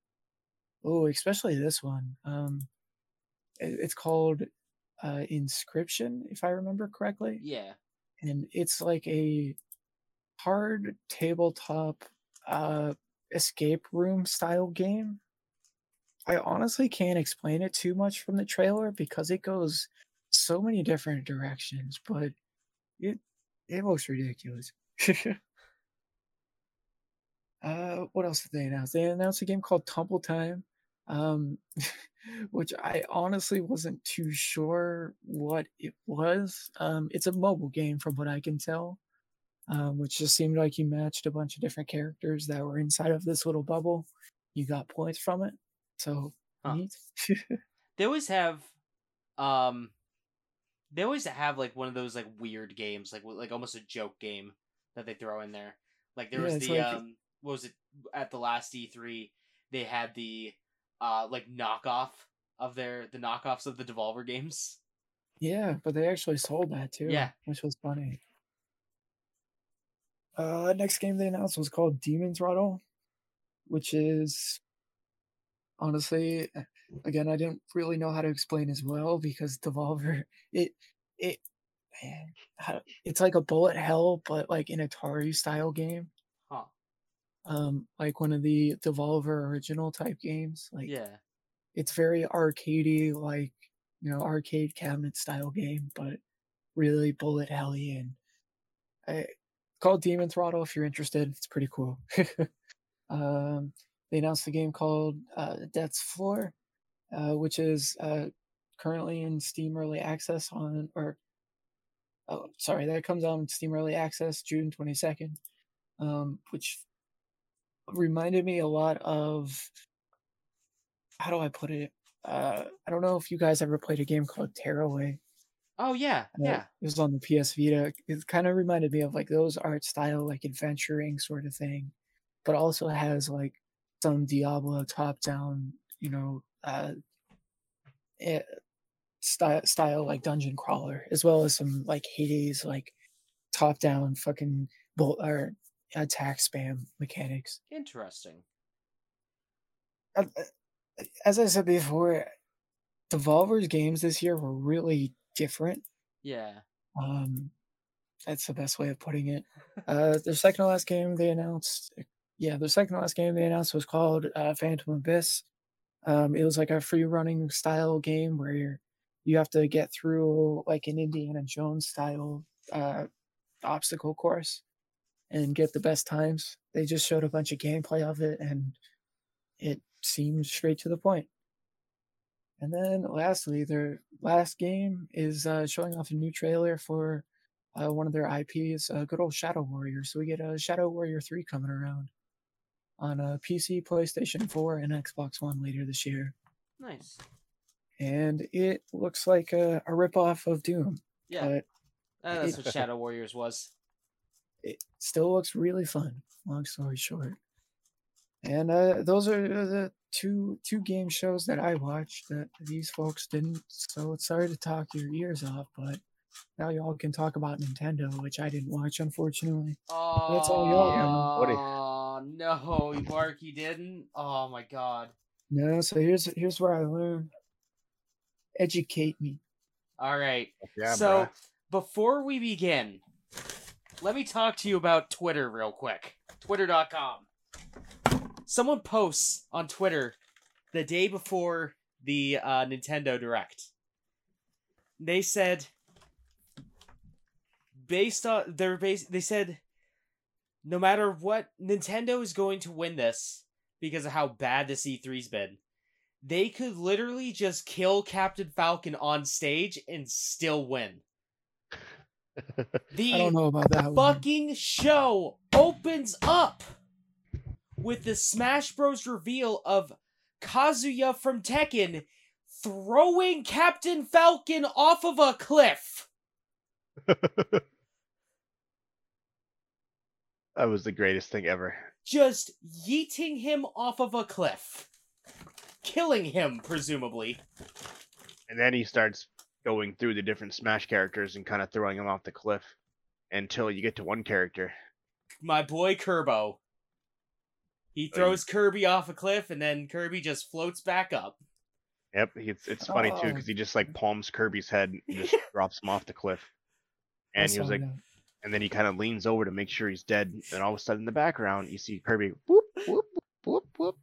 Oh, especially this one. Um, it- it's called uh, Inscryption, if I remember correctly, Yeah. and it's like a hard tabletop uh, escape room style game. I honestly can't explain it too much from the trailer because it goes so many different directions, but it it looks ridiculous. uh, what else did they announce? They announced a game called Tumble Time, um, which I honestly wasn't too sure what it was. Um, it's a mobile game, from what I can tell, um, which just seemed like you matched a bunch of different characters that were inside of this little bubble. You got points from it, so Huh. They always have um they always have like one of those like weird games, like like almost a joke game that they throw in there. Like there Yeah, was the like- um what was it at the last E3 they had the uh like knockoff of their the knockoffs of the Devolver games. Yeah, but they actually sold that too. Yeah. which was funny. Uh, next game they announced was called Demon Throttle, which is honestly, again, I didn't really know how to explain as well because Devolver, it, it, man, it's like a bullet hell, but like an Atari style game. Um, like one of the Devolver original type games. Like, Yeah. it's very arcadey, like you know, arcade cabinet style game, but really bullet helly and I called Demon Throttle if you're interested. It's pretty cool. um, they announced a game called uh, Death's Door, uh, which is uh, currently in Steam Early Access on, or oh, sorry, that comes out in Steam Early Access June 22nd, um, which reminded me a lot of how do I put it? Uh, I don't know if you guys ever played a game called Tearaway. Oh yeah, yeah. It was on the PS Vita. It kind of reminded me of like those art style, like adventuring sort of thing, but also has like some Diablo top down, you know, uh, eh, style, style like dungeon crawler, as well as some like Hades, like top down fucking bolt or attack spam mechanics. Interesting. As I said before, Devolver's games this year were really different. Yeah. Um, that's the best way of putting it. Uh, their second to last game they announced, yeah, their second to last game they announced was called uh, Phantom Abyss. Um, it was like a free running style game where you're, you have to get through like an Indiana Jones style uh, obstacle course and get the best times. They just showed a bunch of gameplay of it and it seemed straight to the point. And then lastly, their last game is uh, showing off a new trailer for uh, one of their IPs, uh, good old Shadow Warrior. So we get a Shadow Warrior 3 coming around on a PC, PlayStation 4, and Xbox One later this year. Nice. And it looks like a, a ripoff of Doom, Yeah, uh, that's what Shadow Warriors was. It still looks really fun. Long story short, and uh, those are the two two game shows that I watched that these folks didn't. So it's sorry to talk your ears off, but now y'all can talk about Nintendo, which I didn't watch, unfortunately. Oh, That's all y'all Woody. no, Mark, you didn't. Oh my god. No, so here's here's where I learned. Educate me. All right. Yeah, so bruh. before we begin, let me talk to you about Twitter real quick. Twitter.com. Someone posts on Twitter the day before the uh, Nintendo Direct. They said, based on their base, they said, no matter what, Nintendo is going to win this because of how bad this E3's been. They could literally just kill Captain Falcon on stage and still win. The I don't know about that one. fucking show opens up with the Smash Bros. reveal of Kazuya from Tekken throwing Captain Falcon off of a cliff. that was the greatest thing ever. Just yeeting him off of a cliff. Killing him, presumably. And then he starts going through the different Smash characters and kind of throwing them off the cliff until you get to one character. My boy Kerbo. He oh, throws Kirby off a cliff and then Kirby just floats back up. Yep, it's it's funny too Oh. because he just like palms Kirby's head and just drops him off the cliff. I And he was like, that. and then he kind of leans over to make sure he's dead. And all of a sudden, in the background, you see Kirby whoop whoop whoop whoop,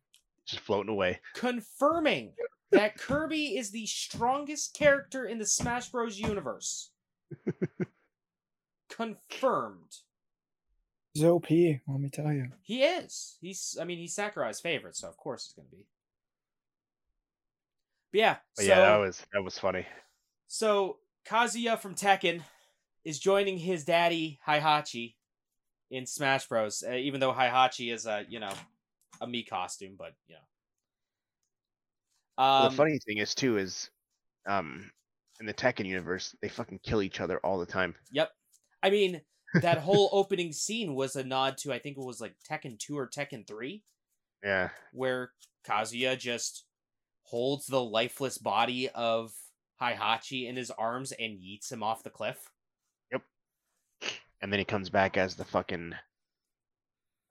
just floating away. confirming that Kirby is the strongest character in the Smash Bros. universe. Confirmed. He's OP, let Mii tell you. He is. He's. I mean, he's Sakurai's favorite, so of course he's gonna be. But yeah. But so, yeah, that was that was funny. so Kazuya from Tekken is joining his daddy Heihachi in Smash Bros. Uh, even though Heihachi is a you know a me costume, but you know. Well, Um, the funny thing is too is, um, in the Tekken universe, they fucking kill each other all the time. Yep. I mean, that whole opening scene was a nod to I think it was like Tekken 2 or Tekken 3 Yeah, where Kazuya just holds the lifeless body of Heihachi in his arms and yeets him off the cliff. Yep. And then he comes back as the fucking,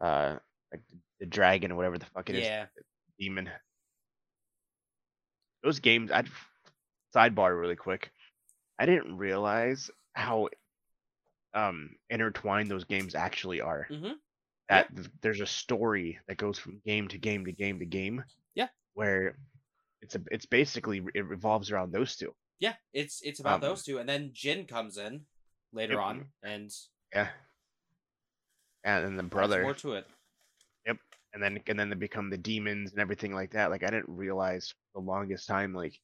uh, like the dragon or whatever the fuck it is, yeah. demon. Those games, I'd sidebar really quick. I didn't realize how um intertwined those games actually are. Mhm. That th- there's a story that goes from game to game to game to game. Yeah. Where it's a it's basically it revolves around those two. Yeah, it's it's about Um, those two and then Jin comes in later Yep. on and Yeah. And then the brother. more to it. And then and then they become the demons and everything like that. Like I didn't realize for the longest time like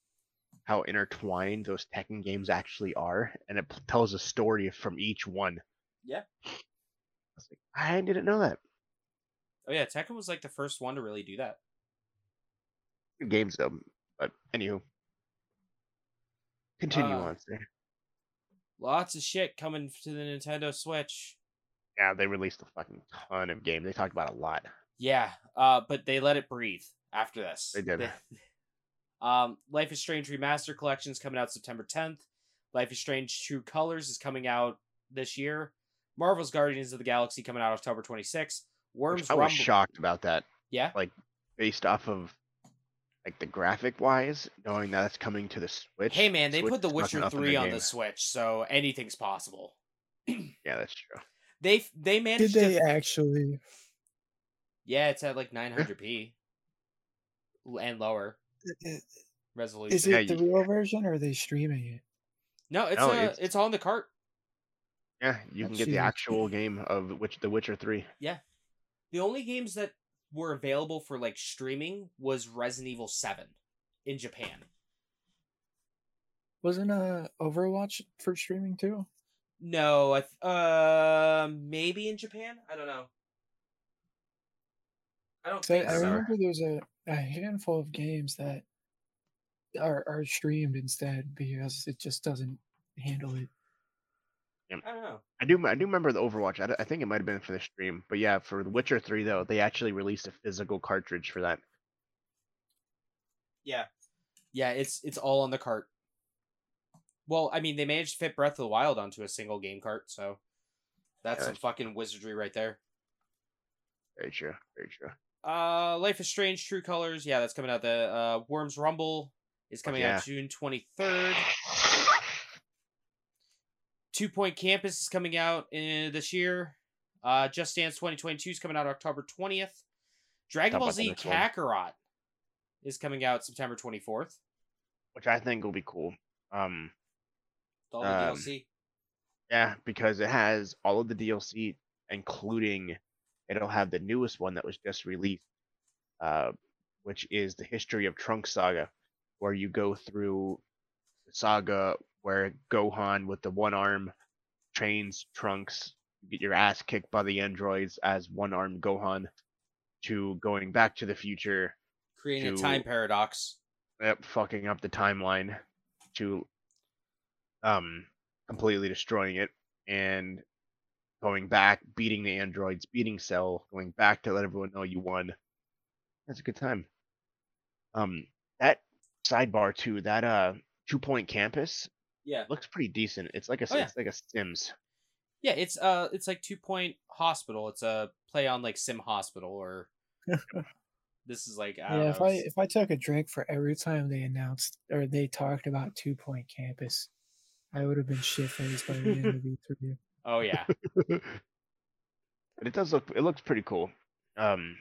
how intertwined those Tekken games actually are, and it p- tells a story from each one. Yeah. I was like, I didn't know that. Oh yeah, Tekken was like the first one to really do that. Games though, but anywho, continue Uh, on, sir. Lots of shit coming to the Nintendo Switch. Yeah, they released a fucking ton of games. They talked about a lot. Yeah, uh, but they let it breathe after this. They did. um, Life is Strange Remaster Collection is coming out September 10th. Life is Strange True Colors is coming out this year. Marvel's Guardians of the Galaxy coming out October 26th. Which Worms I was Rumble. shocked about that, Yeah, Like based off of like the graphic wise, knowing that it's coming to the Switch. hey man, they Switch put The Witcher up in 3 on game. the Switch, so anything's possible. Yeah, that's true. They they managed. Did they to actually? Yeah, it's at like 900p L- and lower resolution. Is Yeah, it the you- real version or are they streaming it? No, it's No, uh, it's- it's... on the cart. Yeah, you can get the huge. actual game of which The Witcher Three. Yeah. The only games that were available for like streaming was Resident Evil 7 in Japan. Wasn't uh Overwatch for streaming too? No, I th- uh maybe in Japan. I don't know. I don't 'Cause I, think I so. remember there's a, a handful of games that are are streamed instead because it just doesn't handle it. I don't know. I do I do remember the Overwatch. I think it might have been for the stream, but yeah, for The Witcher Three though, they actually released a physical cartridge for that. Yeah, yeah. It's it's all on the cart. Well, I mean, they managed to fit Breath of the Wild onto a single game cart, so that's Yeah, some fucking wizardry right there. Very true. Very true. Uh, Life is Strange: True Colors. Yeah, that's coming out. The uh, Worms Rumble is coming yeah. out June twenty third. Two Point Campus is coming out in this year. Uh, Just Dance 2022 is coming out October 20th. Dragon Talk Ball Z next one. Kakarot is coming out September 24th. Which I think will be cool. Um, All the Um, DLC. yeah, because it has all of the DLC, including it'll have the newest one that was just released, uh, which is the history of Trunks Saga, where you go through the saga where Gohan with the one arm trains Trunks, you get your ass kicked by the androids as one armed Gohan, to going back to the future, Creating a time paradox. yep, fucking up the timeline, to um completely destroying it and going back, beating the androids, beating Cell, going back to let everyone know you won. That's a good time. Um, that sidebar too, that uh two point campus Yeah. looks pretty decent. It's like a Oh, yeah. it's like a Sims. Yeah, it's uh it's like Two Point Hospital. It's a play on like Sim Hospital or this is like I don't yeah, know. if I if I took a drink for every time they announced or they talked about Two Point Campus, I would have been shit faced by the end of E3. Oh yeah. but it does look it looks pretty cool. Um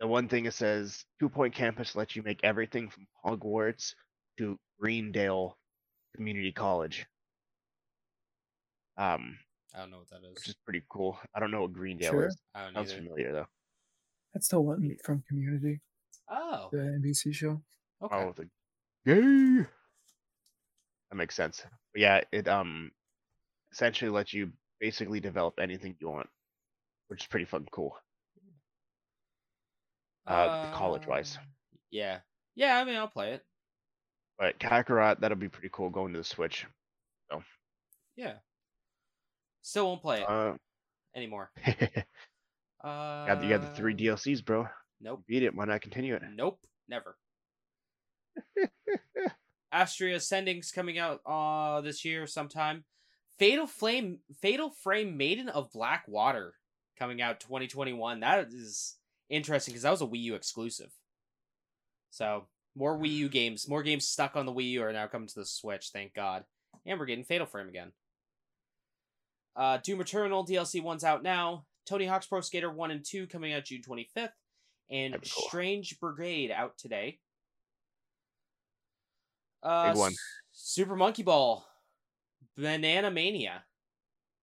the one thing it says two point campus lets you make everything from Hogwarts to Greendale Community College. Um, I don't know what that is. which is. is pretty cool. I don't know what Greendale Sure. is. I don't Sounds either. familiar though. That's the one from Community, Oh, the NBC show. okay. Oh, the gay. That makes sense. But yeah, it um essentially lets you basically develop anything you want, which is pretty fucking cool. uh. Uh, Yeah. Yeah, I mean I'll play it. But Kakarot, that'll be pretty cool going to the Switch. So. Yeah. Still won't play it Uh, anymore. you Uh got the, you got the three DLCs, bro. Nope. Beat it. Why not continue it? Nope. Never. Astria Ascending's coming out uh this year sometime. Fatal Flame Fatal Frame Maiden of Black Water coming out 2021. That is interesting because that was a Wii U exclusive. So more Wii U games, more games stuck on the Wii U are now coming to the Switch, thank God. And we're getting Fatal Frame again. Uh Doom Eternal DLC one's out now. Tony Hawk's Pro Skater 1 and 2 coming out June 25th. And cool. Strange Brigade out today. Uh, Big one. S- Super Monkey Ball, Banana Mania.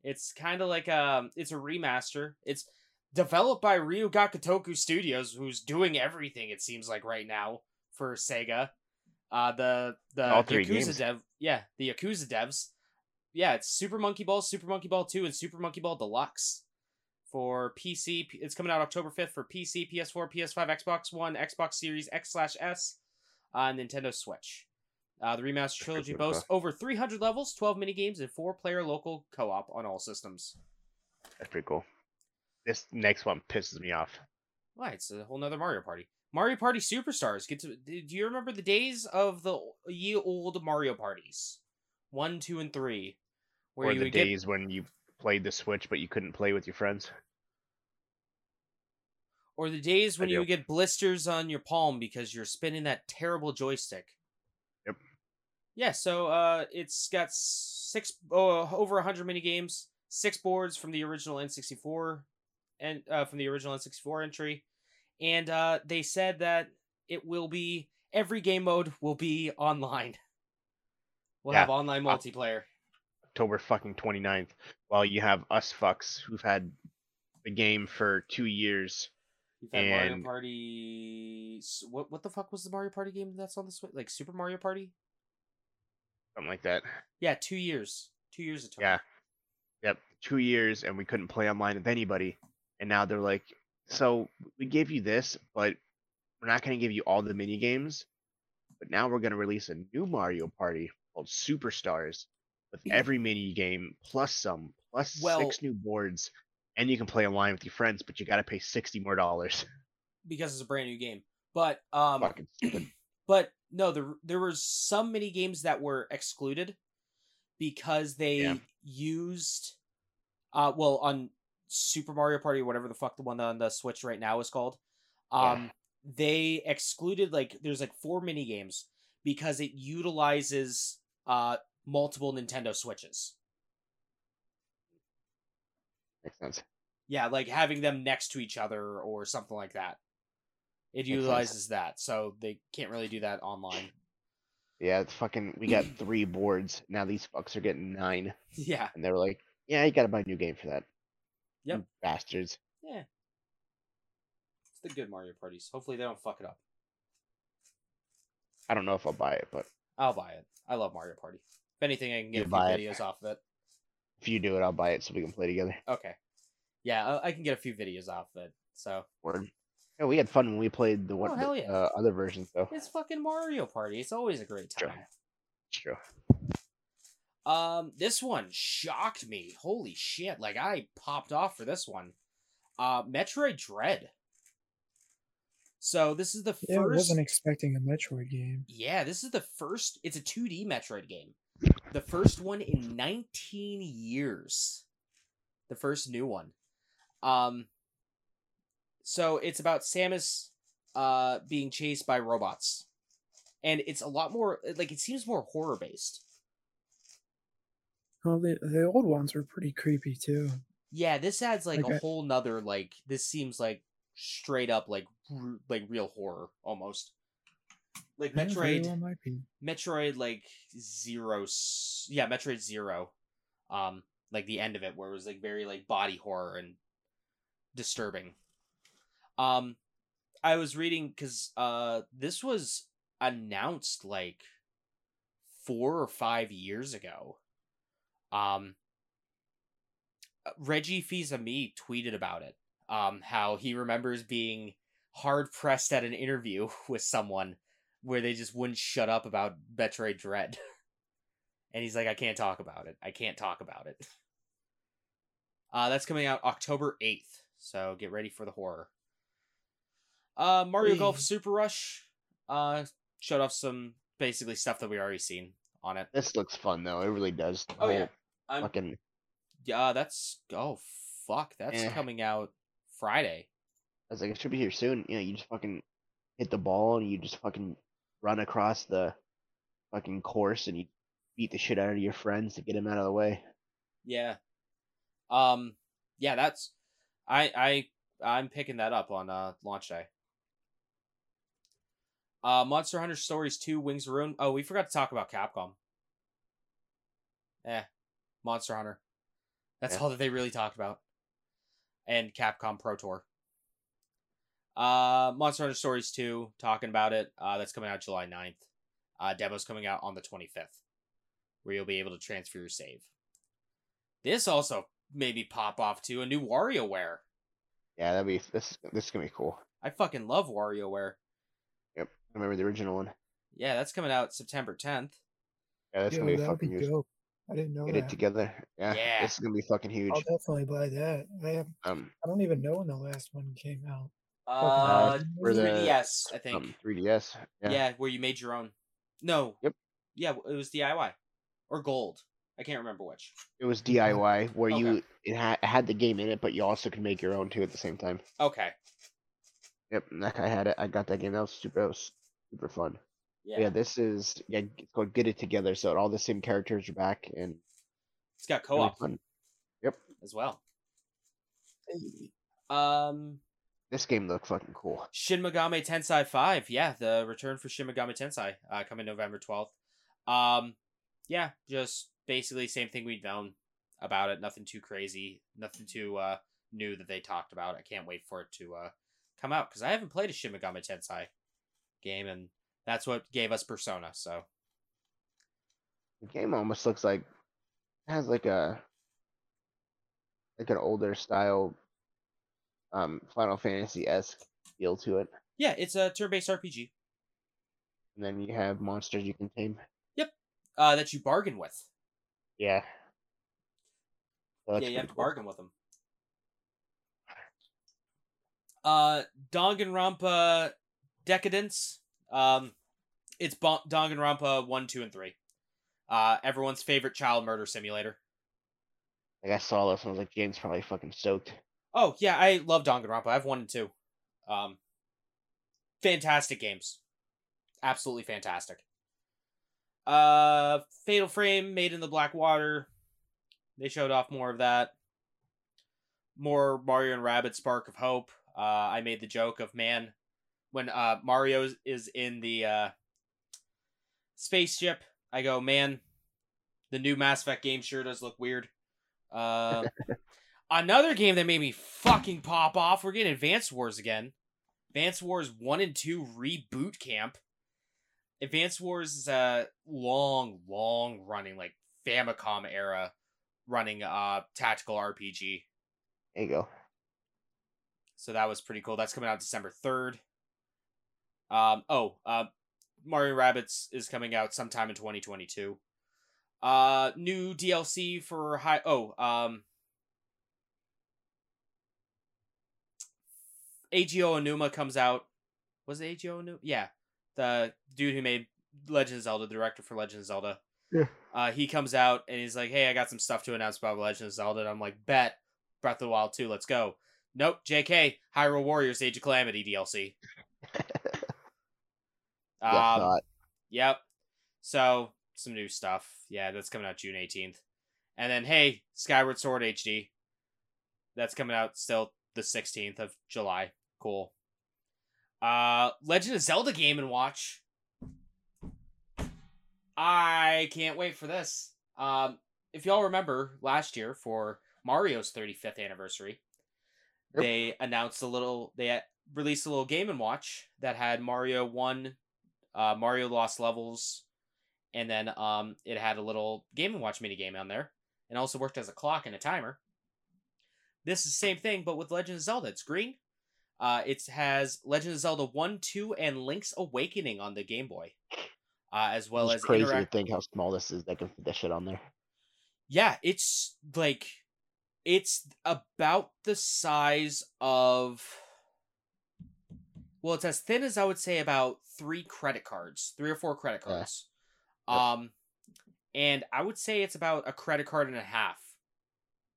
It's kind of like a it's a remaster. It's developed by Ryu Ga Gotoku Studios, who's doing everything. It seems like right now for Sega. Uh, the the All three Yakuza games. dev, yeah, the Yakuza devs. Yeah, it's Super Monkey Ball, Super Monkey Ball Two, and Super Monkey Ball Deluxe for PC. It's coming out October fifth for PC, PS4, PS5, Xbox One, Xbox Series X slash S, uh, Nintendo Switch. Uh, the remastered trilogy boasts over 300 levels, 12 minigames, and four-player local co-op on all systems. That's pretty cool. This next one pisses me off. Why? It's a whole nother Mario Party. Mario Party Superstars. Get to. Do you remember the days of the ye old Mario parties? One, two, and three, where or you the days when you played the Switch but you couldn't play with your friends. or the days when you would get blisters on your palm because you're spinning that terrible joystick. Yeah. So, uh, it's got six oh, over hundred mini games, six boards from the original N64, and uh, from the original N64 entry, and uh, they said that it will be every game mode will be online. We'll Yeah. have online multiplayer. October fucking 29th, while you have us fucks who've had the game for two years. You've had Mario and- Party. What what the fuck was the Mario Party game that's on the Switch? Like Super Mario Party? Something like that. Yeah, two years. Two years it took. Yeah. Yep, two years, and we couldn't play online with anybody. And now they're like, so we gave you this, but we're not going to give you all the mini games. But now we're going to release a new Mario Party called Superstars with every mini game plus some plus Well- six new boards, and you can play online with your friends. But you got to pay sixty more dollars. because it's a brand new game. But um, Fucking stupid. But no, there there were some mini games that were excluded because they Yeah. used, uh, well, on Super Mario Party, whatever the fuck the one on the Switch right now is called, Yeah. um, they excluded like there's like four mini games because it utilizes uh multiple Nintendo Switches. Makes sense. Yeah, like having them next to each other or something like that. It utilizes that, so they can't really do that online. Yeah, it's fucking. We got three boards now. These fucks are getting nine, Yeah. and they were like, "Yeah, you got to buy a new game for that." Yep. You bastards. Yeah. It's the good Mario parties. Hopefully they don't fuck it up. I don't know if I'll buy it, but I'll buy it. I love Mario Party. If anything, I can get a few buy it. videos off of it. if you do it, I'll buy it so we can play together. Okay. Yeah, I, I can get a few videos off of it. So Word. Yeah, we had fun when we played the one Oh, hell yeah. uh, other versions though. it's fucking Mario Party. It's always a great time. It's true. Um, this one shocked me. Holy shit! Like I popped off for this one. Uh, Metroid Dread. So this is the Yeah, I wasn't expecting a Metroid game. Yeah, this is the first. It's a 2D Metroid game. The first one in 19 years. The first new one. Um so it's about Samus uh being chased by robots. And it's a lot more like it seems more horror based. Well, the the old ones were pretty creepy too. Yeah, this adds like Like a I- whole nother like this seems like straight up like r- like real horror almost. Like Metroid well might be. Metroid like zero, yeah, Metroid Zero, um, like the end of it where it was like very like body horror and disturbing. Um, I was reading because uh this was announced like four or five years ago. Um, Reggie Fils-Aimé tweeted about it. Um, how he remembers being hard pressed at an interview with someone where they just wouldn't shut up about Metroid Dread. and he's like, I can't talk about it. I can't talk about it. Uh, that's coming out October 8th, so get ready for the horror. Uh, Mario Golf Super Rush uh, showed off some basically stuff that we already seen on it. This looks fun though. It really does. The Oh, yeah. I'm, Fucking yeah, that's oh fuck, that's Eh. coming out Friday. I was like, it should be here soon. You know, you just fucking hit the ball and you just fucking run across the fucking course and you beat the shit out of your friends to get them out of the way. Yeah. Um yeah, that's I I I'm picking that up on uh launch day. Uh Monster Hunter Stories 2 Wings of Ruin. Oh, we forgot to talk about Capcom. Eh. Monster Hunter. That's Yeah. all that they really talked about. And Capcom Pro Tour. Uh Monster Hunter Stories 2, talking about it. Uh that's coming out July 9th. Uh demo's coming out on the 25th. Where you'll be able to transfer your save. This also maybe pop off to a new WarioWare. Yeah, that'd be this. This is gonna be cool. I fucking love WarioWare. I remember the original one. Yeah, that's coming out September 10th. Yeah, that's Yo, gonna be fucking be huge. dope. I didn't know Get that. it together. Yeah, Yeah. this is gonna be fucking huge. I'll definitely buy that. I have. Um, I don't even know when the last one came out. Uh, Okay. for the 3DS, I think. um, 3DS. yeah. Yeah. where you made your own. No. Yep. Yeah, it was DIY or gold. I can't remember which. It was DIY where Okay. you it had had the game in it, but you also could make your own too at the same time. Okay. Yep, and that I had it. I got that game. That was super. That was super fun. Yeah. Yeah, this is yeah. It's called Get It Together. So all the same characters are back and It's got it's gonna be co-op Yep, as well. Um, This game looked fucking cool. Shin Megami Tensei 5. Yeah, the return for Shin Megami Tensei uh, coming November 12th. Um, yeah, just basically same thing we'd known about it. Nothing too crazy. Nothing too uh, new that they talked about. I can't wait for it to uh, come out because I haven't played a Shin Megami Tensei. 'Tensei" game, and that's what gave us Persona. So, Yeah, this is gonna be fucking huge. yeah, The game almost looks like has like a like an older style um Final Fantasy esque feel to it. Yeah, it's a turn-based RPG And then you have monsters you can tame. Yep. Uh, that you bargain with. Yeah. So yeah, you have to cool. bargain with them. Uh, Danganronpa Decadence. Um, it's Bo- Danganronpa one, two, and three. Uh, everyone's favorite child murder simulator. Like I saw this and I was like, James probably fucking stoked. Oh yeah, I love Danganronpa. I have one and two. Um, fantastic games, absolutely fantastic. Uh, Fatal Frame, Made in the Black Water. They showed off more of that. More Mario and Rabbids Spark of Hope. Uh, I made the joke of man when uh Mario is- in the uh spaceship. I go, man, the new Mass Effect game sure does look weird. Uh, another game that made me fucking pop off. We're getting Advanced Wars again. Advanced Wars one and two reboot camp. Advanced Wars is a long, long running like Famicom era running uh tactical RPG. There you go. So that was pretty cool. That's coming out December third. Um. Oh. Uh. Mario Rabbids is coming out sometime in 2022. Uh. New DLC for high. Oh. Um. Eiji Aonuma comes out. Was it Eiji Aonuma? Yeah, the dude who made Legend of Zelda, the director for Legend of Zelda. Yeah. Uh, he comes out and he's like, "Hey, I got some stuff to announce about Legend of Zelda." And I'm like, "Bet, Breath of the Wild 2, let's go." Nope, JK, Hyrule Warriors Age of Calamity DLC. Um. Yep. So some new stuff. Yeah, that's coming out June eighteenth. And then hey, Skyward Sword HD. That's coming out still the sixteenth of July. Cool. Uh Legend of Zelda Game and Watch. I can't wait for this. Um if y'all remember last year for Mario's 35th anniversary, Yep. they announced a little they released a little game and watch that had Mario 1 uh, Mario Lost Levels, and then um, it had a little Game and Watch mini game on there, and also worked as a clock and a timer. This is the same thing, but with Legend of Zelda. It's green. Uh, it has Legend of Zelda One, Two, and Link's Awakening on the Game Boy, uh, as well it's as crazy interact. to think how small this is. They can fit that shit on there. Yeah, it's like it's about the size of well, it's as thin as I would say about three credit cards, three or four credit cards. Um and I would say it's about a credit card and a half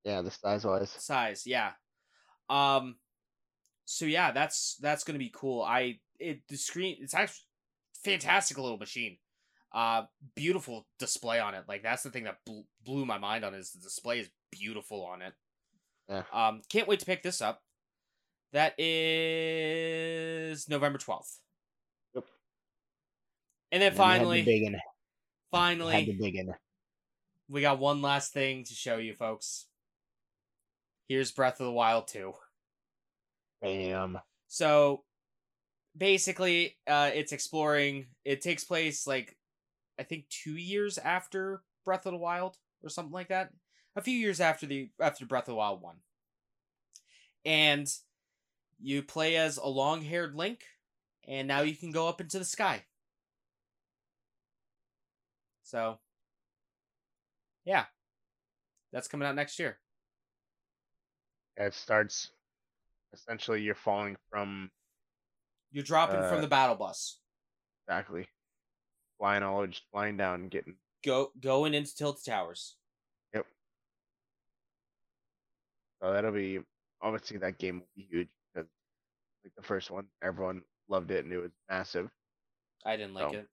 Yeah, the size wise. size, yeah. Um so yeah, that's that's going to be cool. I it the screen it's actually fantastic little machine. Uh beautiful display on it. Like that's the thing that bl- blew my mind on it, is the display is beautiful on it. Yeah. Um can't wait to pick this up. That is November 12th. Yep. And then And had the finally. Finally the we got one last thing to show you folks. Here's Breath of the Wild 2. Bam. So basically, uh, it's exploring. It takes place like I think two years after Breath of the Wild or something like that. A few years after the after Breath of the Wild one, and you play as a long-haired Link, and now you can go up into the sky. So, yeah, that's coming out next year. It starts. Essentially, you're falling from You're dropping Uh, from the battle bus, exactly flying all just flying down and getting go going into Tilt Towers. Yep. So that'll be obviously that game will be huge like the first one, everyone loved it and it was massive. I didn't like So, it.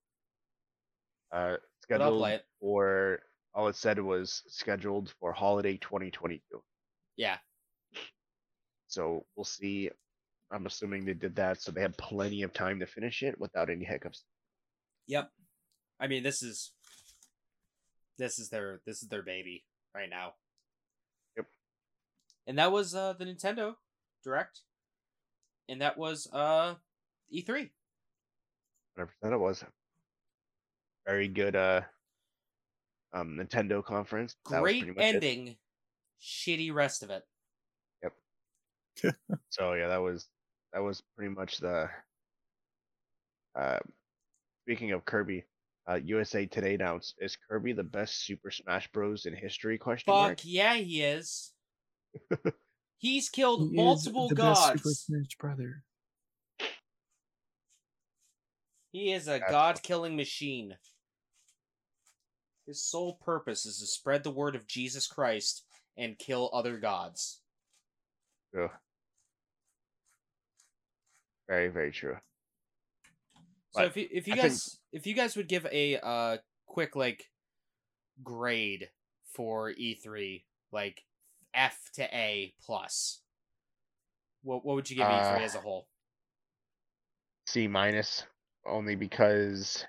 Uh scheduled it. for all it said was scheduled for holiday 2022. Yeah. So we'll see. I'm assuming they did that so they had plenty of time to finish it without any hiccups. Yep. I mean, this is this is their this is their baby right now. Yep. And that was uh the Nintendo Direct. And that was uh E3. 100% it was. Very good uh um, Nintendo conference. That Great much it. ending, shitty rest of it. Yep. so yeah, that was that was pretty much the. Uh, speaking of Kirby, uh, USA Today announced is Kirby the best Super Smash Bros in history? Question Fuck mark. yeah, he is. He's killed He is multiple the best Super gods. Smash brother. He is a That's- god killing machine. His sole purpose is to spread the word of Jesus Christ and kill other gods. Ugh. Very very true. So But if you, if you I think- guys if you guys would give a uh quick like grade for E3 like F to A plus, what what would you give E3 Uh, as a whole? C minus only because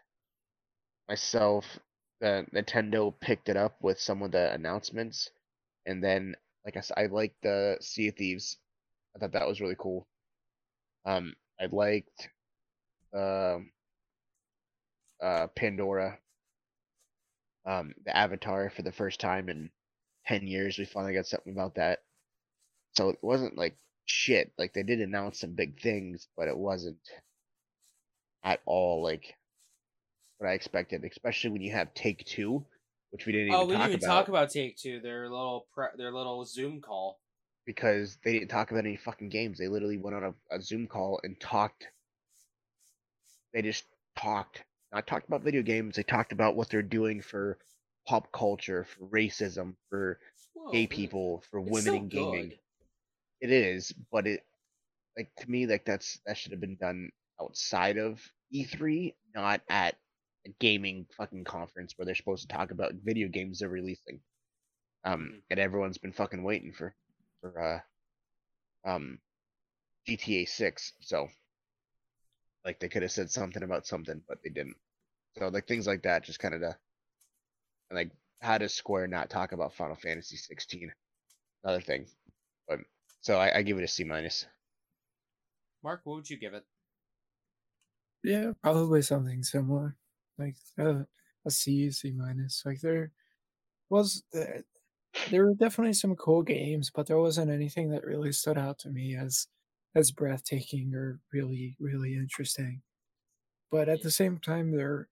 myself the Nintendo picked it up with some of the announcements and then like I said I liked the Sea of Thieves. I thought that was really cool. Um I liked um uh Pandora. Um the Avatar for the first time in 10 years we finally got something about that. So it wasn't like shit. Like they did announce some big things, but it wasn't at all like what I expected, especially when you have Take Two, which we didn't even Oh, we talk didn't even about talk about Take Two. Their little pre- their little Zoom call. because they didn't talk about any fucking games. They literally went on a, a Zoom call and talked. They just talked, not talked about video games. They talked about what they're doing for pop culture, for racism, for Whoa, gay people, for women in gaming. good. It is, but it like to me like that's that should have been done outside of E3, not at a gaming fucking conference where they're supposed to talk about video games they're releasing. Um, Mhm. and everyone's been fucking waiting for for uh um GTA 6. So like they could have said something about something, but they didn't. So like things like that just kind of and like how does Square not talk about Final Fantasy 16? Another thing. But so I, I give it a C minus. Mark, what would you give it? Yeah, probably something similar, like uh, a C, C minus. Like there was, uh, there were definitely some cool games, but there wasn't anything that really stood out to me as as breathtaking or really really interesting. But at the same time, there,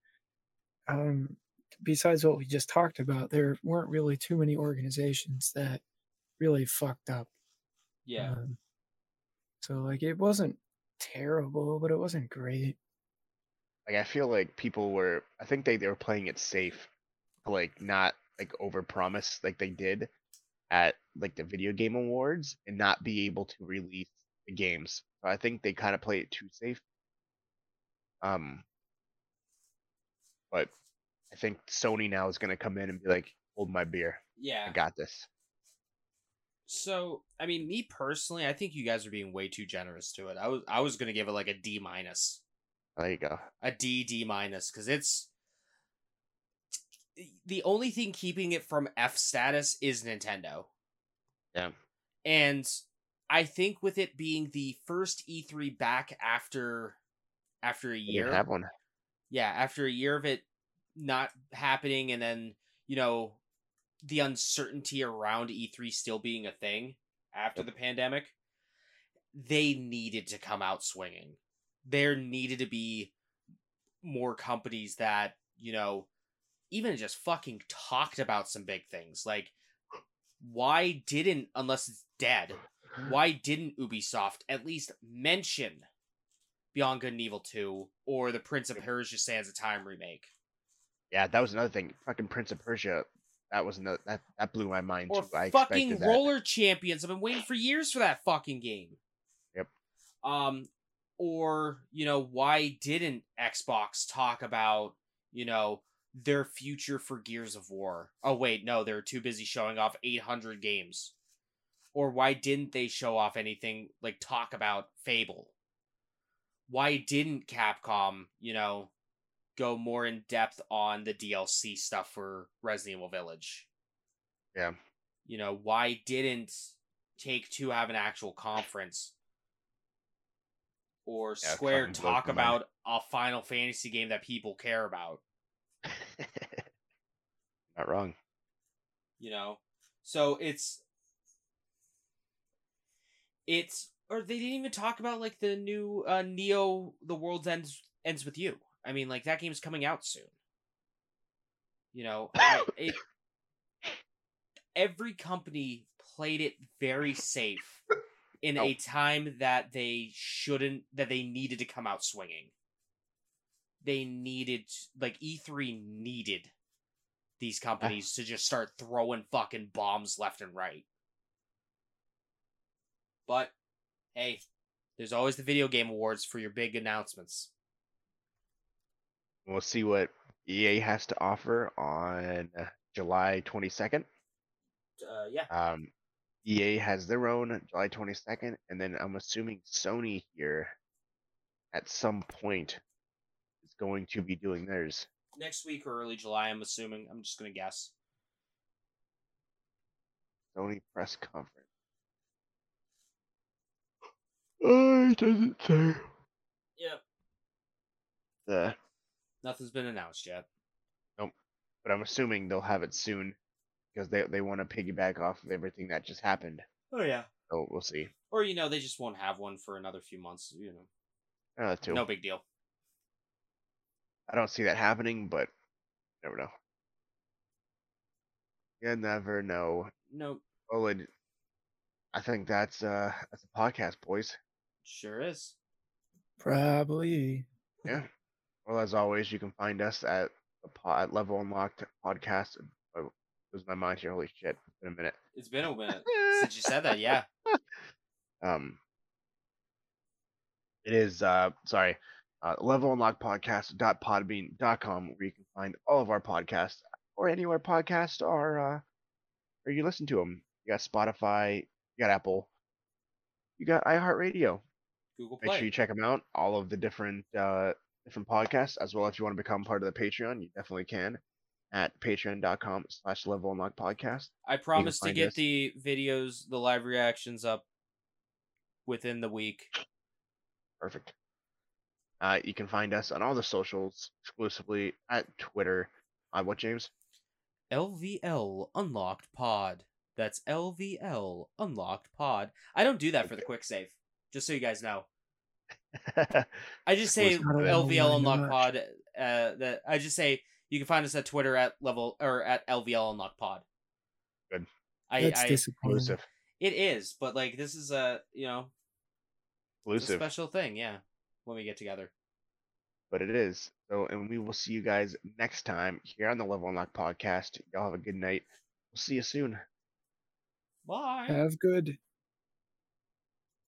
um, besides what we just talked about, there weren't really too many organizations that really fucked up. Yeah. Um, so like it wasn't terrible, but it wasn't great. Like I feel like people were I think they, they were playing it safe like not like overpromise like they did at like the video game awards and not be able to release the games. So I think they kind of play it too safe. Um but I think Sony now is gonna come in and be like, hold my beer. yeah. I got this. So, I mean, me personally, I think you guys are being way too generous to it. I was I was gonna give it like a D minus, There you go. a D D minus, because it's the only thing keeping it from F status is Nintendo. Yeah. And I think with it being the first E3 back after after a year, have one. yeah, after a year of it not happening and then, you know, the uncertainty around E3 still being a thing after the pandemic, they needed to come out swinging. There needed to be more companies that, you know, even just fucking talked about some big things. Like, why didn't, unless it's dead, why didn't Ubisoft at least mention Beyond Good and Evil 2 or the Prince of Persia Sands of Time remake? Yeah, that was another thing. Fucking Prince of Persia. That was another that, that blew my mind Or too. I fucking expected that. Roller Champions. I've been waiting for years for that fucking game. Yep. Um, or you know, why didn't Xbox talk about you know their future for Gears of War? Oh wait, no, they're too busy showing off 800 games. Or why didn't they show off anything like talk about Fable? Why didn't Capcom, you know, go more in depth on the DLC stuff for Resident Evil Village? Yeah. You know, why didn't Take Two have an actual conference? Or Yeah, Square talk about a Final Fantasy game that people care about? Not wrong. you know so it's it's or they didn't even talk about like the new uh neo the world ends ends with you i mean like that game's coming out soon you know I, it, every company played it very safe in a time that they shouldn't that they needed to come out swinging they needed like e3 needed these ah. companies to just start throwing fucking bombs left and right. But hey, there's always the video game awards for your big announcements. We'll see what EA has to offer on July 22nd. Uh, yeah, Um, EA has their own July 22nd, and then I'm assuming Sony here at some point is going to be doing theirs. next week or early July. I'm assuming. I'm just gonna guess. Sony press conference. Oh, it doesn't say. Yep. The, Nothing's been announced yet. Nope. But I'm assuming they'll have it soon because they they want to piggyback off of everything that just happened. Oh yeah. So we'll see. Or you know they just won't have one for another few months. You know, Uh, too. no big deal. I don't see that happening, but never know. You never know. No, Well, it, I think that's uh that's a podcast, boys. sure is. Probably. Yeah. Well, as always, you can find us at the po- at Level Unlocked Podcast. Oh, lose my mind here. Holy shit! It's been a minute. It's been a minute since you said that. Yeah. Um, it is uh sorry, uh, Level Unlock Podcast.podbean.com where you can find all of our podcasts or anywhere podcasts are uh where you listen to them. You got Spotify, you got Apple, you got iHeartRadio. Google Play. Make sure you check them out. All of the different uh different podcasts, as well. If you want to become part of the Patreon, you definitely can at patreon.com slash level unlock podcast. I promise to get us. the videos, the live reactions up within the week. Perfect. Uh, you can find us on all the socials exclusively at Twitter. Uh, what, James? LVL Unlocked Pod. That's LVL Unlocked Pod. I don't do that for the quick save. Just so you guys know. I just say It's not a LVL Unlock Pod. Uh, that I just say you can find us at Twitter at level or at LVL Unlock Pod. Good. I, That's I disappointing. Exclusive. it is, but like this is a you know it's a Exclusive. special thing. Yeah, when we get together. But it is. So, and we will see you guys next time here on the Level Unlock podcast. Y'all have a good night. We'll see you soon. Bye. Have good.